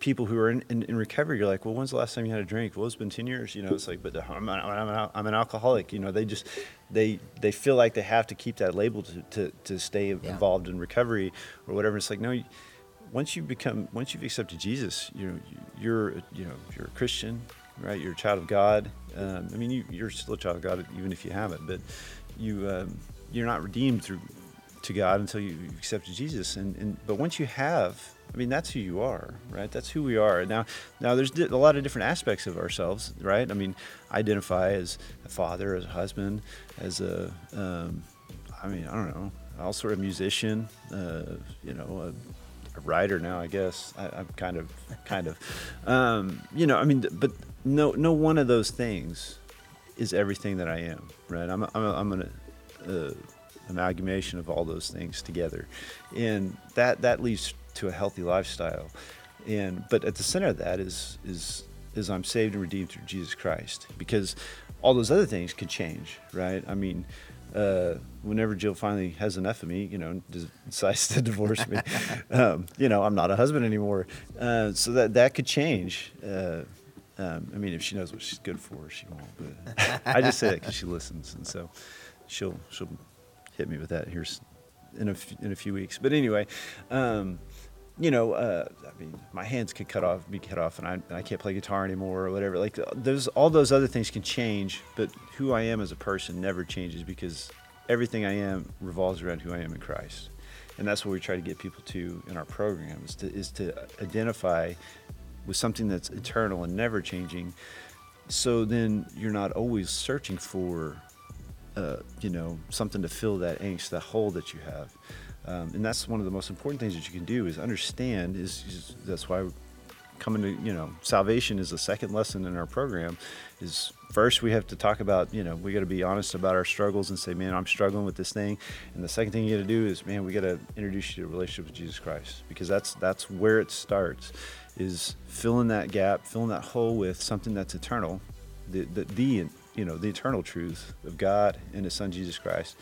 people who are in, in, in, recovery, you're like, well, when's the last time you had a drink? Well, it's been 10 years, you know, it's like, but I'm, an, I'm, an, I'm an alcoholic, you know, they just, they, they feel like they have to keep that label to, to, to stay yeah. involved in recovery or whatever. It's like, no, once you become, once you've accepted Jesus, you know, you're, you know, you're a Christian, right? You're a child of God. Um, I mean, you, you're still a child of God, even if you haven't, but you, um, you're not redeemed through to God until you accepted Jesus. And, and but once you have, I mean, that's who you are, right? That's who we are. Now, now there's a lot of different aspects of ourselves, right? I mean, identify as a father, as a husband, as a, um, I mean, I don't know, also a musician, uh, you know, a a writer now, I guess. I, I'm kind of, kind of, um, you know. I mean, but no, no one of those things is everything that I am, right? I'm, a, I'm, a, I'm an uh, amalgamation of all those things together, and that that leads to a healthy lifestyle. And but at the center of that is is is I'm saved and redeemed through Jesus Christ, because all those other things can change, right? I mean, uh, whenever Jill finally has enough of me, you know, decides to divorce me, um, you know, I'm not a husband anymore. Uh, so that that could change. Uh, um, I mean, if she knows what she's good for, she won't. But I just say that because she listens, and so she'll she'll hit me with that here in a in a few weeks. But anyway. Um, you know, uh, I mean, my hands could cut off, be cut off, and I, I can't play guitar anymore or whatever. Like, those, all those other things can change, but who I am as a person never changes because everything I am revolves around who I am in Christ. And that's what we try to get people to in our program is to, is to identify with something that's eternal and never changing. So then you're not always searching for, uh, you know, something to fill that angst, that hole that you have. Um, and that's one of the most important things that you can do is understand is, is that's why coming to you know salvation is the second lesson in our program is first we have to talk about you know we got to be honest about our struggles and say man i'm struggling with this thing. And the second thing you got to do is man we got to introduce you to a relationship with jesus christ. Because that's that's where it starts is filling that gap filling that hole with something that's eternal the the, the you know the eternal truth of god and his son jesus christ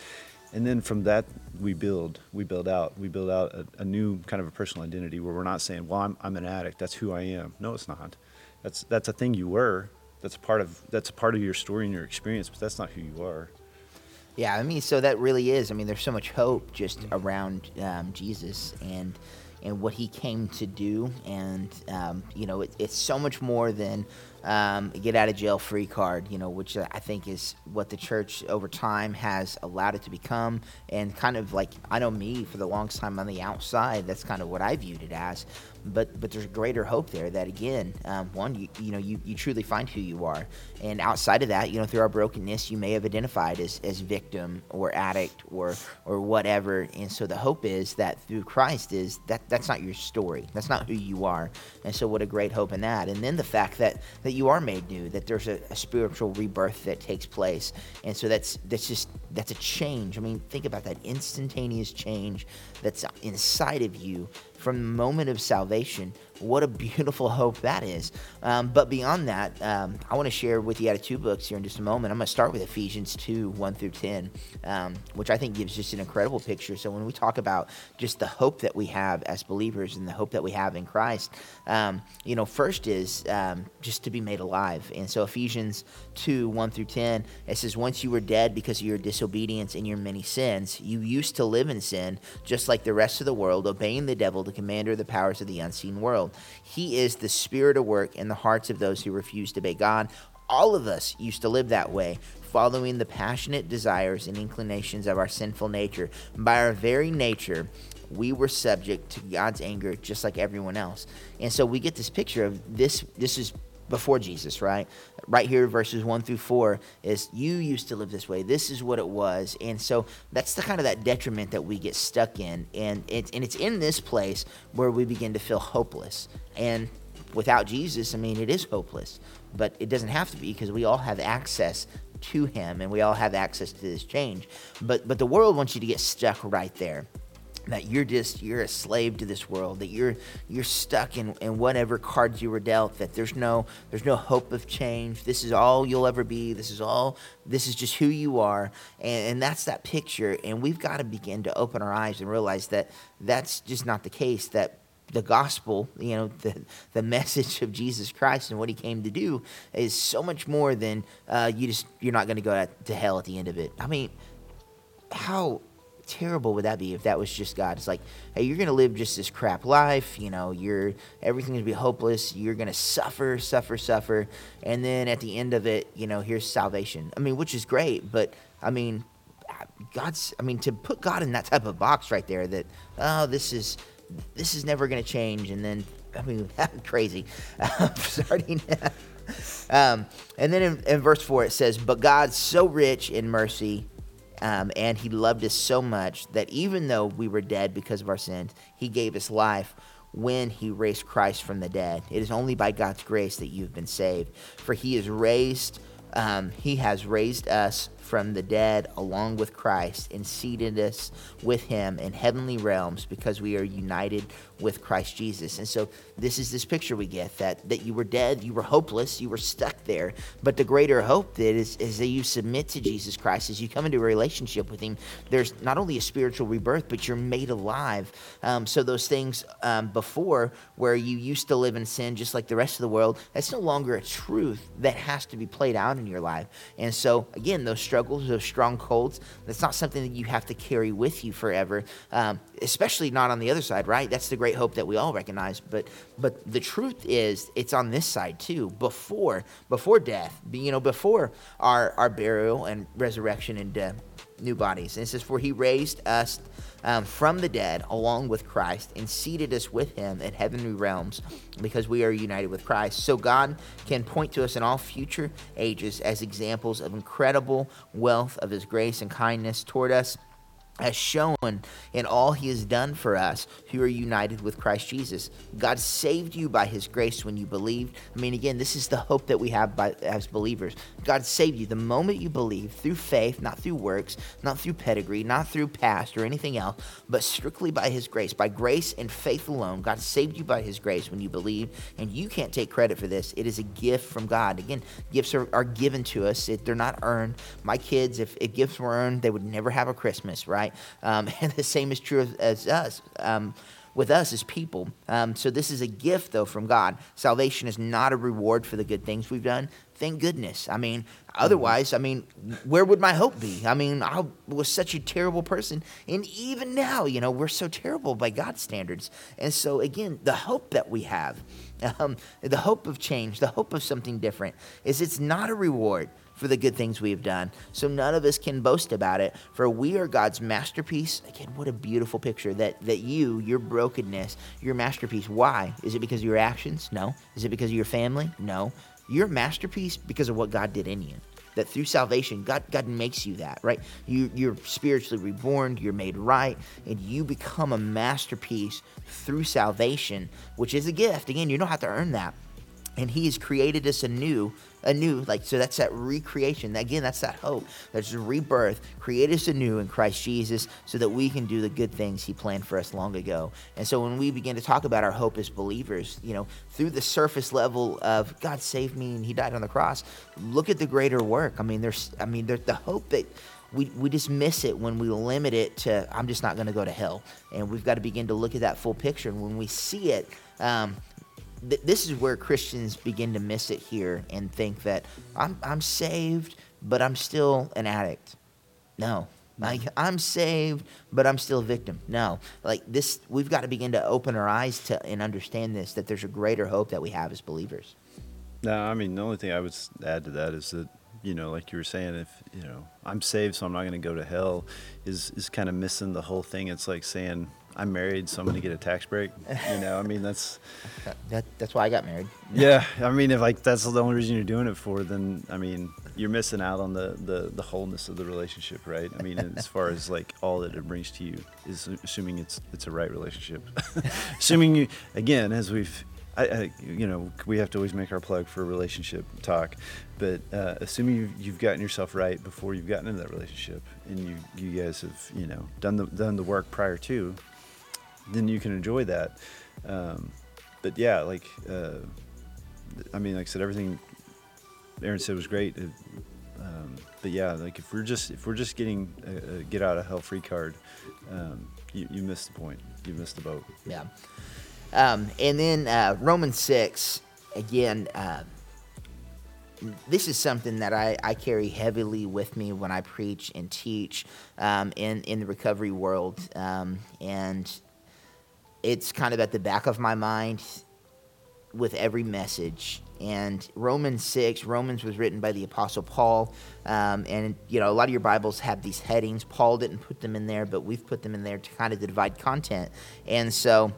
and then from that we build we build out we build out a, a, new kind of a personal identity where we're not saying well I'm, I'm an addict. That's who i am. No it's not. That's that's a thing you were. That's a part of that's a part of your story and your experience but that's not who you are. Yeah i mean so that really is i mean there's so much hope just around um, jesus and and what he came to do and um, you know it, it's so much more than um, get out of jail free card, you know, which I think is what the church over time has allowed it to become. And kind of like, I know me for the longest time on the outside, that's kind of what I viewed it as. But but there's greater hope there that again um, one you, you know you, you truly find who you are. And outside of that you know through our brokenness you may have identified as, as victim or addict or or whatever. And so the hope is that through christ is that that's not your story. That's not who you are. And so what a great hope in that. And then the fact that that you are made new that there's a, a spiritual rebirth that takes place and so that's that's just that's a change i mean think about that instantaneous change that's inside of you from the moment of salvation. What a beautiful hope that is. Um, but beyond that, um, I want to share with you out of two books here in just a moment. I'm going to start with Ephesians 2 1 through 10, um, which I think gives just an incredible picture. So when we talk about just the hope that we have as believers and the hope that we have in Christ, um, you know, first is um, just to be made alive. And so Ephesians 2 1 through 10, it says, Once you were dead because of your disobedience and your many sins, you used to live in sin, just like the rest of the world, obeying the devil the commander of the powers of the unseen world. He is the spirit of work in the hearts of those who refuse to obey God. All of us used to live that way, following the passionate desires and inclinations of our sinful nature. By our very nature, we were subject to God's anger just like everyone else. And so we get this picture of this this is before Jesus, right? Right here, verses one through four is you used to live this way. This is what it was, and so that's the kind of that detriment that we get stuck in, and it's and it's in this place where we begin to feel hopeless. And without Jesus, I mean, it is hopeless, but it doesn't have to be because we all have access to Him, and we all have access to this change. But but the world wants you to get stuck right there that you're just you're a slave to this world that you're you're stuck in, in whatever cards you were dealt that there's no there's no hope of change. This is all you'll ever be. This is all this is just who you are. And, and that's that picture. And we've got to begin to open our eyes and realize that that's just not the case that the gospel, you know, the, the message of Jesus Christ and what he came to do is so much more than uh, you just, you're not going to go to hell at the end of it. I mean, how terrible would that be if that was just God? It's like, hey, you're gonna live just this crap life. You know, you're everything's gonna be hopeless. You're gonna suffer, suffer, suffer, and then at the end of it, you know, here's salvation. I mean, which is great, but I mean, God's. I mean, to put God in that type of box right there, that oh, this is this is never gonna change, and then I mean, crazy. starting. um, and then in, in verse 4 it says, But God's so rich in mercy Um, and he loved us so much that even though we were dead because of our sins, he gave us life when he raised Christ from the dead. It is only by God's grace that you've been saved. For he is raised, um, he has raised us from the dead along with Christ and seated us with him in heavenly realms because we are united with Christ Jesus. And so this is this picture we get that that you were dead, you were hopeless, you were stuck there. But the greater hope that is is that you submit to Jesus Christ as you come into a relationship with him. There's not only a spiritual rebirth, but you're made alive. Um, so those things um, before where you used to live in sin just like the rest of the world, that's no longer a truth that has to be played out in your life. And so again, those struggles, those strongholds, that's not something that you have to carry with you forever. Um, especially not on the other side, right? That's the great hope that we all recognize. But but the truth is, it's on this side too. Before before death, you know, before our our burial and resurrection and new bodies. And it says, for he raised us. Um, from the dead along with Christ and seated us with him in heavenly realms because we are united with Christ. So God can point to us in all future ages as examples of incredible wealth of his grace and kindness toward us as shown in all he has done for us who are united with Christ Jesus. God saved you by his grace when you believed. I mean, again, this is the hope that we have by, as believers. God saved you the moment you believe through faith, not through works, not through pedigree, not through past or anything else, but strictly by his grace. By grace and faith alone, God saved you by his grace when you believe, and you can't take credit for this. It is a gift from God. Again, gifts are, are given to us, it, they're not earned. My kids, if, if gifts were earned, they would never have a Christmas, right? Right? Um, and the same is true as, as us. Um, with us as people. Um, so, this is a gift, though, from God. Salvation is not a reward for the good things we've done. Thank goodness. I mean, otherwise, I mean, where would my hope be? I mean, I was such a terrible person. And even now, you know, we're so terrible by God's standards. And so, again, the hope that we have, um, the hope of change, the hope of something different, is it's not a reward for the good things we have done. So none of us can boast about it, for we are God's masterpiece. Again, what a beautiful picture that, that you, your brokenness, your masterpiece. Why? Is it because of your actions? No. Is it because of your family? No. Your masterpiece because of what God did in you. That through salvation, God, God makes you that, right? You, you're spiritually reborn, you're made right, and you become a masterpiece through salvation, which is a gift. Again, you don't have to earn that and he has created us anew anew like so that's that recreation. Again that's that hope. That's rebirth. Create us anew in christ jesus so that we can do the good things he planned for us long ago. And so when we begin to talk about our hope as believers you know through the surface level of god saved me and he died on the cross look at the greater work. I mean there's i mean there's the hope that we, we just miss it when we limit it to i'm just not going to go to hell. And we've got to begin to look at that full picture. And when we see it um, th- this is where Christians begin to miss it here and think that I'm, I'm saved, but I'm still an addict. No. Like I'm saved, but I'm still a victim. No, like this, we've got to begin to open our eyes to and understand this that there's a greater hope that we have as believers. No, I mean the only thing I would add to that is that you know, like you were saying, if you know I'm saved, so I'm not going to go to hell, is is kind of missing the whole thing. It's like saying I'm married, so I'm going to get a tax break. You know, I mean, that's that, that's why I got married. yeah, I mean, if like that's the only reason you're doing it for, then I mean, you're missing out on the the the wholeness of the relationship, right? I mean, as far as like all that it brings to you is assuming it's it's a right relationship. assuming you again, as we've I, I, you know, we have to always make our plug for relationship talk, but uh, assuming you've, you've, gotten yourself right before you've gotten into that relationship, and you you guys have you know done the done the work prior to, then you can enjoy that. Um, but yeah, like, uh, I mean, like I said, everything Aaron said was great. It, um, but yeah, like if we're just if we're just getting a, a get out of hell free card, um, you, you missed the point. You missed the boat. Yeah. Um, and then uh, Romans six again. Uh, this is something that I, I carry heavily with me when I preach and teach um, in in the recovery world, um, and it's kind of at the back of my mind with every message. And Romans 6, Romans was written by the Apostle Paul. Um, and, you know, a lot of your Bibles have these headings. Paul didn't put them in there, but we've put them in there to kind of divide content. And so.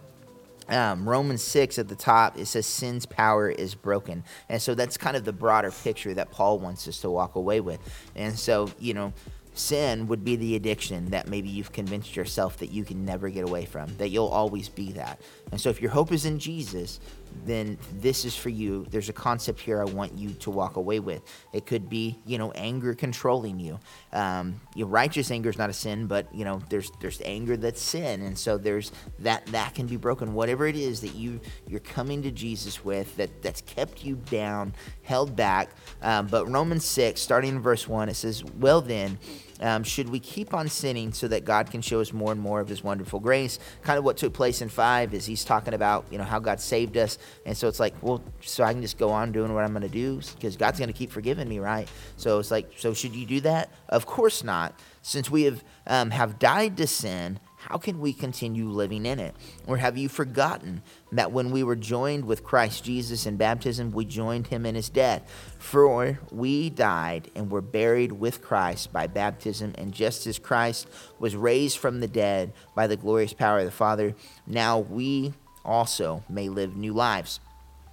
Um, Romans 6 at the top, it says sin's power is broken. And so that's kind of the broader picture that Paul wants us to walk away with. And so, you know, sin would be the addiction that maybe you've convinced yourself that you can never get away from, that you'll always be that. And so if your hope is in Jesus, then this is for you. There's a concept here I want you to walk away with. It could be, you know, anger controlling you. Um, you know, righteous anger is not a sin, but you know, there's there's anger that's sin, and so there's that that can be broken. Whatever it is that you you're coming to Jesus with that that's kept you down, held back. Um, but Romans six, starting in verse one, it says, "Well then." Um, should we keep on sinning so that God can show us more and more of His wonderful grace? Kind of what took place in five is He's talking about you know how God saved us, and so it's like, well, so I can just go on doing what I'm going to do because God's going to keep forgiving me, right? So it's like, so should you do that? Of course not. Since we have um, have died to sin, how can we continue living in it? Or have you forgotten that when we were joined with Christ Jesus in baptism, we joined him in his death? For we died and were buried with Christ by baptism, and just as Christ was raised from the dead by the glorious power of the Father, now we also may live new lives.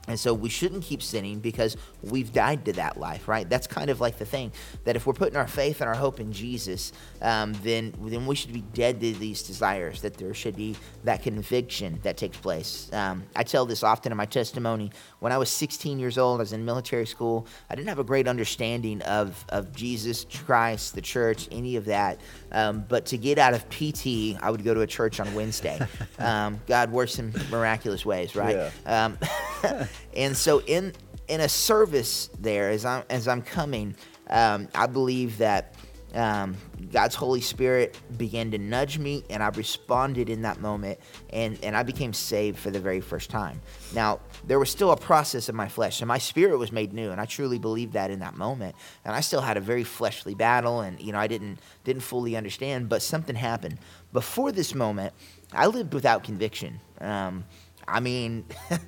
And so we shouldn't keep sinning because we've died to that life, right? That's kind of like the thing that if we're putting our faith and our hope in Jesus, um, then then we should be dead to these desires. That there should be that conviction that takes place. Um, I tell this often in my testimony. When I was 16 years old, I was in military school. I didn't have a great understanding of of Jesus Christ, the church, any of that. Um, but to get out of PT, I would go to a church on Wednesday. Um, God works in miraculous ways, right? Yeah. And so in in a service there, as I'm as I'm coming, um, I believe that um, God's Holy Spirit began to nudge me, and I responded in that moment, and and I became saved for the very first time. Now there was still a process of my flesh, and my spirit was made new, and I truly believed that in that moment. And I still had a very fleshly battle, and you know I didn't didn't fully understand, but something happened before this moment. I lived without conviction. Um, I mean.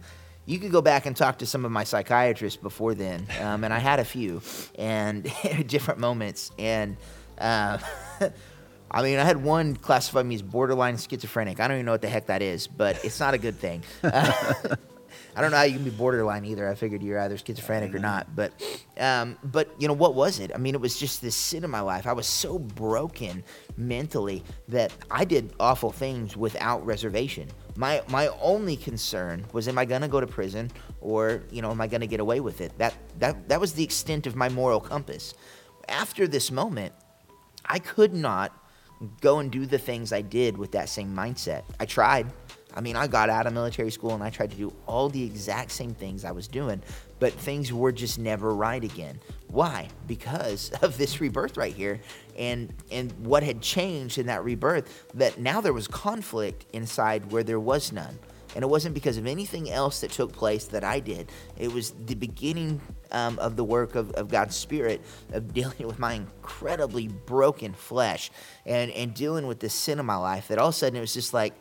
you could go back and talk to some of my psychiatrists before then, um, and I had a few, and different moments. And uh, I mean, I had one classify me as borderline schizophrenic. I don't even know what the heck that is, but it's not a good thing. I don't know how you can be borderline either. I figured you're either schizophrenic or not. But, um, but you know, what was it? I mean, it was just this sin in my life. I was so broken mentally that I did awful things without reservation. My my only concern was, am I gonna go to prison, or you know, am I gonna get away with it? That that that was the extent of my moral compass. After this moment, I could not go and do the things I did with that same mindset. I tried. I mean, I got out of military school and I tried to do all the exact same things I was doing, but things were just never right again. Why? Because of this rebirth right here and and what had changed in that rebirth that now there was conflict inside where there was none. And it wasn't because of anything else that took place that I did. It was the beginning um, of the work of, of God's Spirit of dealing with my incredibly broken flesh and, and dealing with the sin of my life that all of a sudden it was just like,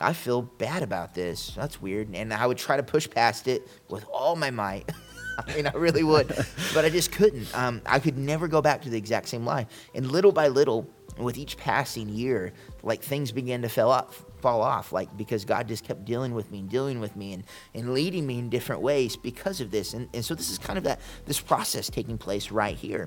I feel bad about this. That's weird. And I would try to push past it with all my might. I mean, I really would, but I just couldn't. Um, I could never go back to the exact same life. And little by little, with each passing year, like things began to fall off, fall off, like because God just kept dealing with me and dealing with me and, and leading me in different ways because of this. And, and so this is kind of that this process taking place right here.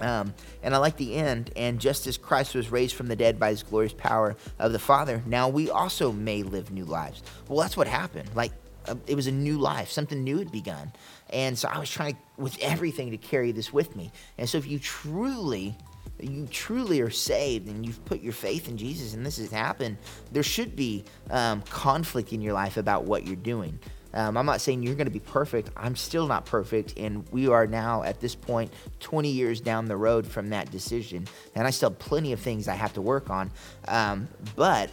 Um, and I like the end. And just as Christ was raised from the dead by his glorious power of the Father, now we also may live new lives. Well, that's what happened. Like, uh, it was a new life, something new had begun. And so I was trying with everything to carry this with me. And so if you truly you truly are saved and you've put your faith in Jesus and this has happened, there should be um, conflict in your life about what you're doing. Um, I'm not saying you're going to be perfect. I'm still not perfect. And we are now at this point 20 years down the road from that decision. And I still have plenty of things I have to work on. Um, but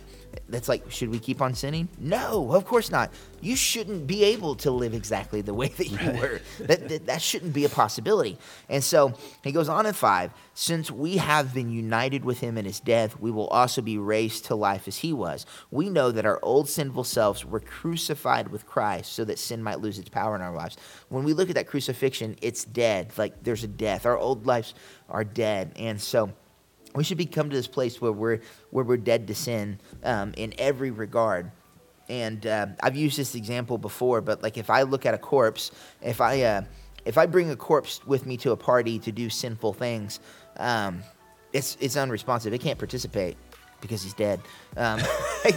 that's like, should we keep on sinning? No, of course not. You shouldn't be able to live exactly the way that you right. were. That, that, that shouldn't be a possibility. And so he goes on in five since we have been united with him in his death, we will also be raised to life as he was. We know that our old sinful selves were crucified with Christ so that sin might lose its power in our lives. When we look at that crucifixion, it's dead. Like there's a death. Our old lives are dead. And so, we should be come to this place where we're where we're dead to sin um, in every regard. And uh, I've used this example before, but like if I look at a corpse, if I uh, if I bring a corpse with me to a party to do sinful things, um, it's it's unresponsive. It can't participate because he's dead. Um, like,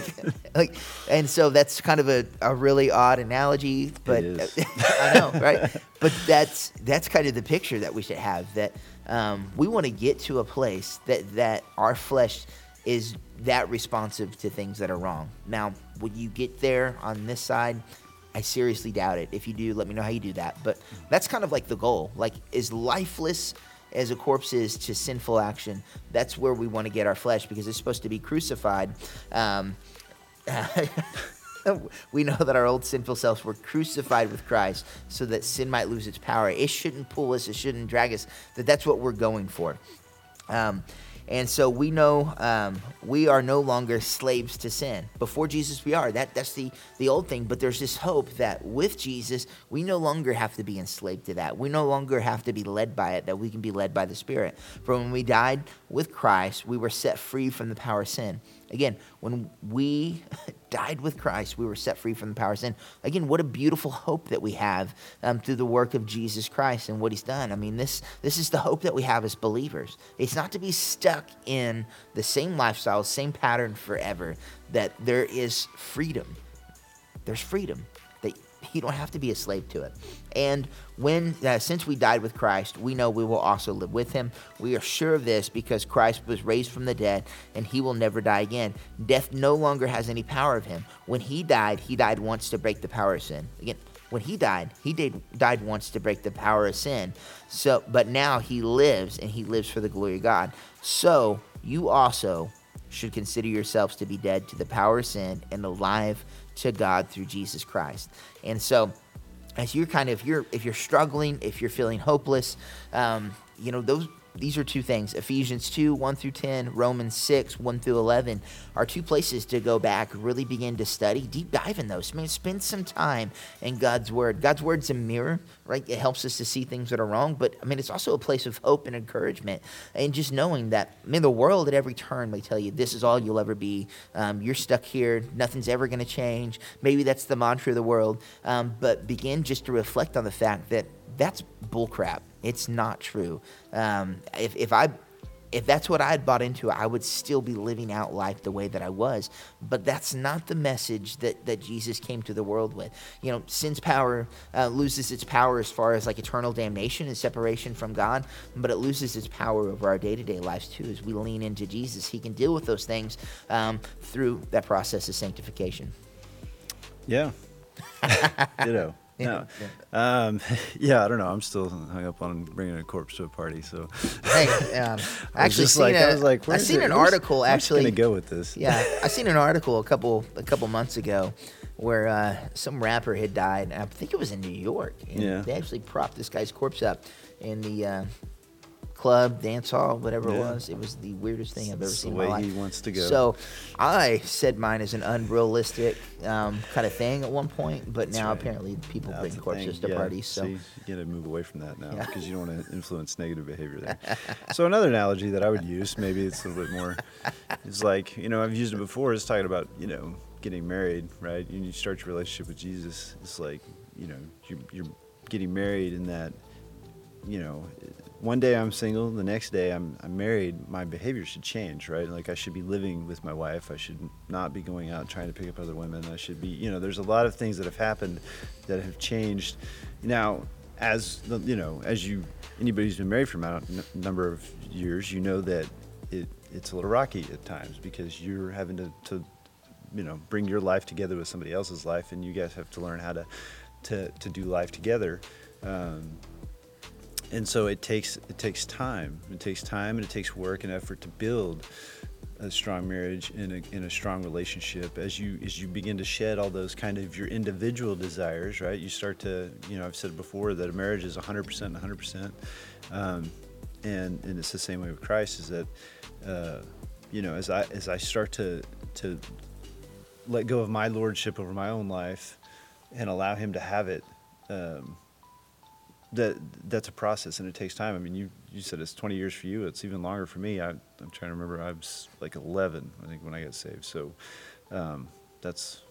like, and so that's kind of a, a really odd analogy, but I know, right? But that's that's kind of the picture that we should have. That um, we want to get to a place that that our flesh is that responsive to things that are wrong. Now, when you get there on this side, I seriously doubt it. If you do, let me know how you do that. But that's kind of like the goal. Like, is lifeless as a corpse is to sinful action. That's where we want to get our flesh because it's supposed to be crucified. Um, we know that our old sinful selves were crucified with Christ so that sin might lose its power. It shouldn't pull us, it shouldn't drag us. That that's what we're going for. Um, and so we know um, we are no longer slaves to sin. Before Jesus, we are. That that's the the old thing. But there's this hope that with Jesus, we no longer have to be enslaved to that. We no longer have to be led by it. That we can be led by the Spirit. For when we died with Christ, we were set free from the power of sin. Again, when we died with Christ, we were set free from the power of sin. Again, what a beautiful hope that we have um, through the work of Jesus Christ and what He's done. I mean, this this is the hope that we have as believers. It's not to be stuck in the same lifestyle, same pattern forever. That there is freedom. There's freedom you don't have to be a slave to it. And when, uh, since we died with Christ, we know we will also live with him. We are sure of this because Christ was raised from the dead and he will never die again. Death no longer has any power of him. When he died, he died once to break the power of sin. Again, when he died, he did, died once to break the power of sin. So, but now he lives and he lives for the glory of God. So you also should consider yourselves to be dead to the power of sin and alive to God through Jesus Christ. And so, as you're kind of you're if you're struggling, if you're feeling hopeless, um, you know those these are two things Ephesians 2, 1 through 10, Romans 6, 1 through 11 are two places to go back, really begin to study, deep dive in those. I mean, spend some time in God's Word. God's Word's a mirror, right? It helps us to see things that are wrong, but I mean, it's also a place of hope and encouragement. And just knowing that, I mean, the world at every turn may tell you this is all you'll ever be. Um, you're stuck here, nothing's ever going to change. Maybe that's the mantra of the world, um, but begin just to reflect on the fact that that's bullcrap. It's not true. Um, if, if I if that's what I had bought into, I would still be living out life the way that I was. But that's not the message that, that Jesus came to the world with. You know, sin's power uh, loses its power as far as like eternal damnation and separation from God, but it loses its power over our day to day lives too. As we lean into Jesus, He can deal with those things um, through that process of sanctification. Yeah. you No. Yeah. Um, yeah, I don't know. I'm still hung up on bringing a corpse to a party. So, hey, um, I actually seen like, a, I was like, I seen it, an article where's, actually. Where's gonna go with this? Yeah, I seen an article a couple a couple months ago where uh, some rapper had died. I think it was in New York. yeah. They actually propped this guy's corpse up in the uh, club, dance hall, whatever yeah. it was. It was the weirdest thing I've ever it's seen in my life. he wants to go. So I said mine is an unrealistic um, kind of thing at one point, but That's now right. apparently people bring corpses to yeah. parties. So See, you got to move away from that now because yeah. you don't want to influence negative behavior there. so another analogy that I would use, maybe it's a little bit more, is like you know I've used it before. Is talking about you know getting married, right? You start your relationship with Jesus. It's like you know you're, you're getting married in that you know one day I'm single, the next day I'm, I'm married, my behavior should change, right? Like I should be living with my wife. I should not be going out trying to pick up other women. I should be, you know, there's a lot of things that have happened that have changed. Now, as the, you know, as you, anybody who's been married for a number of years, you know that it, it's a little rocky at times because you're having to, to, you know, bring your life together with somebody else's life, and you guys have to learn how to, to, to do life together. Um, and so it takes it takes time. It takes time and it takes work and effort to build a strong marriage and a, in a strong relationship. As you as you begin to shed all those kind of your individual desires right? You start to you know i've said before that a marriage is 100% and 100% um, and and it's the same way with christ is that uh, you know as i as i start to to let go of my lordship over my own life and allow him to have it um, that that's a process and it takes time. I mean, you you said it's 20 years for you. It's even longer for me. I, am trying to remember. I was like 11, I think, when I got saved. So um, that's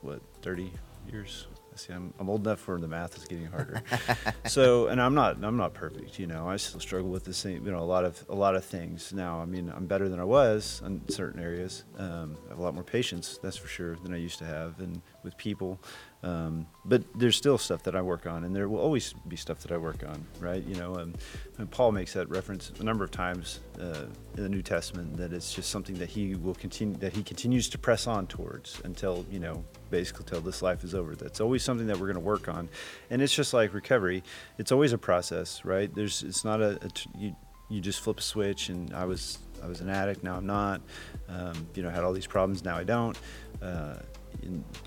what 30 years I See, I'm, I'm old enough for the math is getting harder. so, and I'm not I'm not perfect. You know, I still struggle with the same. You know, a lot of a lot of things. Now, I mean, I'm better than I was in certain areas. Um, I have a lot more patience, that's for sure, than I used to have, and with people. Um, but there's still stuff that I work on, and there will always be stuff that I work on, right? You know, um, and Paul makes that reference a number of times uh, in the New Testament that it's just something that he will continue, that he continues to press on towards until you know, basically till this life is over. That's always something that we're going to work on, and it's just like recovery. It's always a process, right? There's, it's not a, you, you just flip a switch, and I was I was an addict, now I'm not. Um, you know, had all these problems, now I don't. Uh,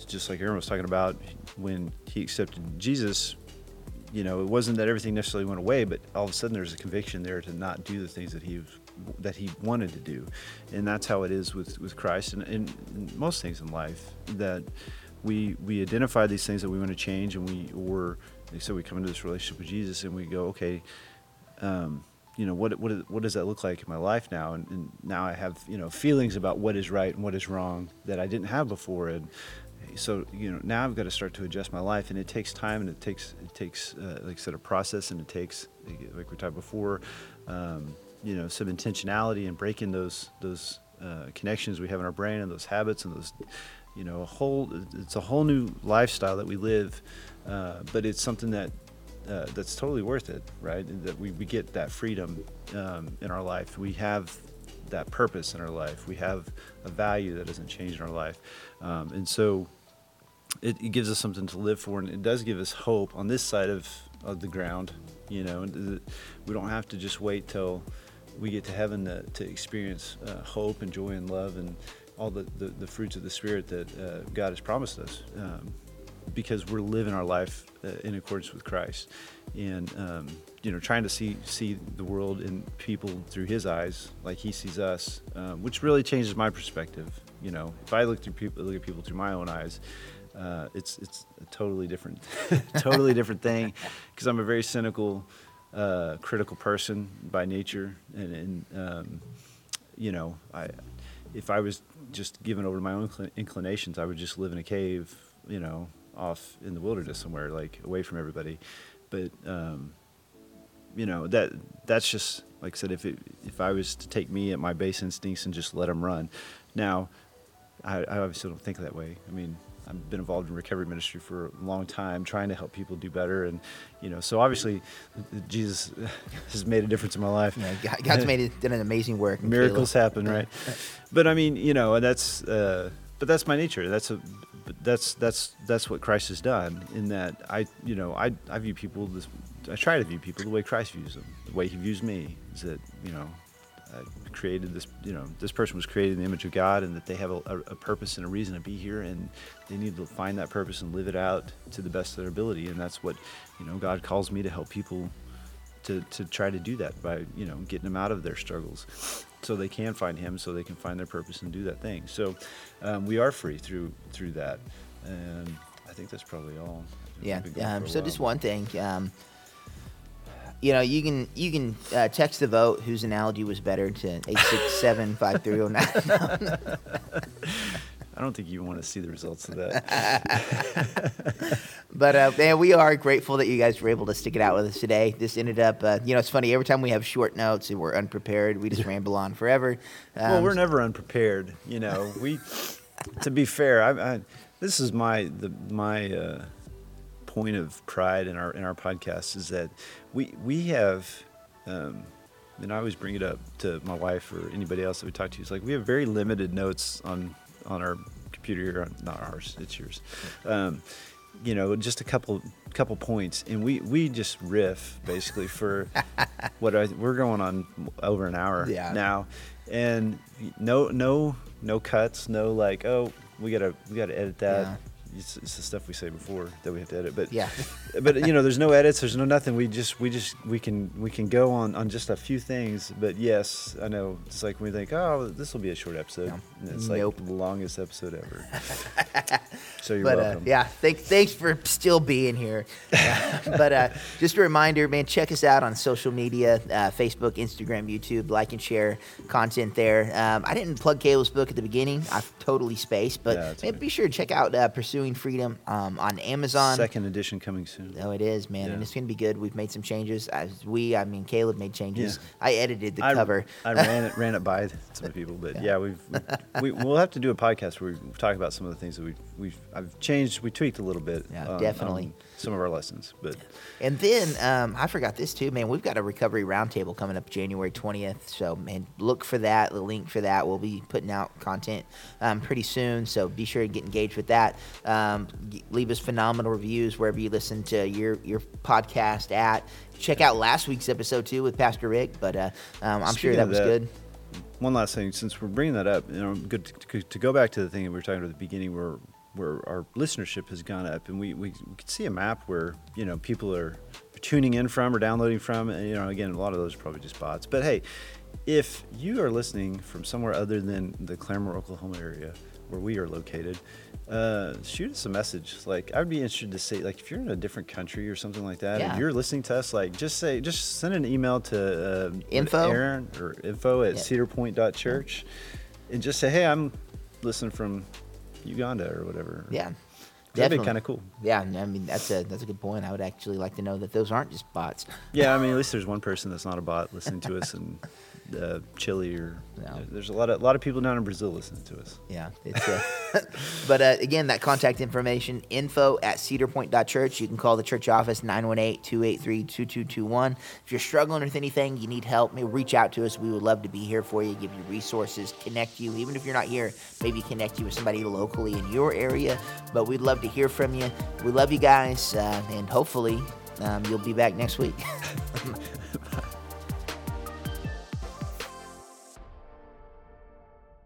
just like Aaron was talking about, when he accepted Jesus, you know, it wasn't that everything necessarily went away, but all of a sudden there's a conviction there to not do the things that he that he wanted to do, and that's how it is with with Christ and, and, most things in life that we we identify these things that we want to change, and we or so we come into this relationship with Jesus, and we go, okay. Um, you know what what what does that look like in my life now? And, and, now I have you know feelings about what is right and what is wrong that I didn't have before. And so you know now I've got to start to adjust my life and it takes time and it takes it takes uh, like I said a process and it takes like we talked before um, you know some intentionality and breaking those those uh, connections we have in our brain and those habits and those you know a whole it's a whole new lifestyle that we live uh, but it's something that uh, that's totally worth it, right? And that we, we get that freedom um, in our life. We have that purpose in our life. We have a value that doesn't change in our life. Um, and so it, it, gives us something to live for, and it does give us hope on this side of, of the ground. You know, we don't have to just wait till we get to heaven to, to experience uh, hope and joy and love and all the, the, the fruits of the Spirit that uh, God has promised us. Um, because we're living our life uh, in accordance with Christ, and um, you know, trying to see see the world and people through His eyes, like He sees us, um, which really changes my perspective. You know, if I look through people, look at people through my own eyes, uh, it's it's a totally different, totally different thing, because I'm a very cynical, uh, critical person by nature, and, and um, you know, I if I was just given over to my own inclinations, I would just live in a cave, you know, off in the wilderness somewhere, like away from everybody. But um, you know that that's just like I said. If it, if I was to take me at my base instincts and just let them run, now I, I obviously don't think that way. I mean, I've been involved in recovery ministry for a long time, trying to help people do better, and you know, so obviously, Jesus has made a difference in my life. Yeah, God's made it done an amazing work. Miracles happen, right? but I mean, you know, and that's uh, but that's my nature. That's a that's that's that's what Christ has done. In that I, you know, I I view people this. I try to view people the way Christ views them. The way He views me is that you know, I created this. You know, this person was created in the image of God, and that they have a, a purpose and a reason to be here, and they need to find that purpose and live it out to the best of their ability. And that's what, you know, God calls me to help people to, to try to do that by you know getting them out of their struggles so they can find him so they can find their purpose and do that thing. So um, we are free through through that. And i think that's probably all. Yeah um, so just one thing um, you know you can you can uh, text the vote whose analogy was better to 867 I don't think you want to see the results of that. but uh, man, we are grateful that you guys were able to stick it out with us today. This ended up, uh, you know, it's funny. Every time we have short notes and we're unprepared, we just ramble on forever. Um, well, we're never unprepared. You know, we. to be fair, I, I, this is my the my uh, point of pride in our in our podcast is that we we have. Um, and I always bring it up to my wife or anybody else that we talk to. It's like we have very limited notes on on our computer here, not ours, it's yours. Um, you know, just a couple couple points, and we we just riff basically for what I, we're going on over an hour yeah. now, and no no no cuts, no like oh we gotta we gotta edit that. Yeah it's, it's, the stuff we say before that we have to edit. But yeah, but you know, there's no edits. There's no nothing. We just we just we can we can go on on just a few things. But yes, I know it's like when we think, oh, this will be a short episode. And it's nope. like the longest episode ever. so you're but, uh, welcome. Uh, yeah, thank, thanks for still being here. Uh, but uh, just a reminder, man, check us out on social media: uh, Facebook, Instagram, YouTube. Like and share content there. Um, I didn't plug Caleb's book at the beginning. I totally spaced, but yeah, man, be sure to check out uh, Pursuing Freedom um, on Amazon. Second edition coming soon. Oh, it is, man, and it's gonna be good. We've made some changes. As we, I mean, Caleb made changes. Yeah. I edited the I, cover. I ran it ran it by some people, but yeah, we've we, we'll have to do a podcast where we talk about some of the things that we've we've I've changed, we tweaked a little bit. Yeah, on- definitely. on some of our lessons, but And then um, I forgot this too, man. We've got a recovery roundtable coming up January 20th. So, man, look for that. The link for that. We'll be putting out content um, pretty soon. So be sure to get engaged with that. Um, leave us phenomenal reviews wherever you listen to your your podcast at. Check out last week's episode too with Pastor Rick. But uh, um, I'm sure Speaking that was that, good. one last thing, since we're bringing that up, you know, good to, to go back to the thing that we were talking about at the beginning, where where our listenership has gone up, and we, we, we could see a map where you know people are tuning in from or downloading from, and you know, again, a lot of those are probably just bots. But hey, if you are listening from somewhere other than the Claremore, Oklahoma area where we are located, uh, shoot us a message. Like I'd be interested to see, like if you're in a different country or something like that, Yeah. and you're listening to us, like just say, just send an email to uh, Info? Aaron or info at Yeah. cedarpoint.church and just say, hey, I'm listening from Uganda or whatever. Yeah. That'd be kind of cool. Yeah, I mean that's a that's a good point. I would actually like to know that those aren't just bots. Yeah, I mean, at least there's one person that's not a bot listening to us in uh, Chile or No. there's a lot of a lot of people down in Brazil listening to us. Yeah, it's uh, but uh, again, that contact information info at cedarpoint.church. You can call the church office 918-283-2221. If you're struggling with anything, you need help, maybe reach out to us. We would love to be here for you, give you resources, connect you. Even if you're not here, maybe connect you with somebody locally in your area. But we'd love to hear from you. We love you guys, uh, and hopefully um, you'll be back next week.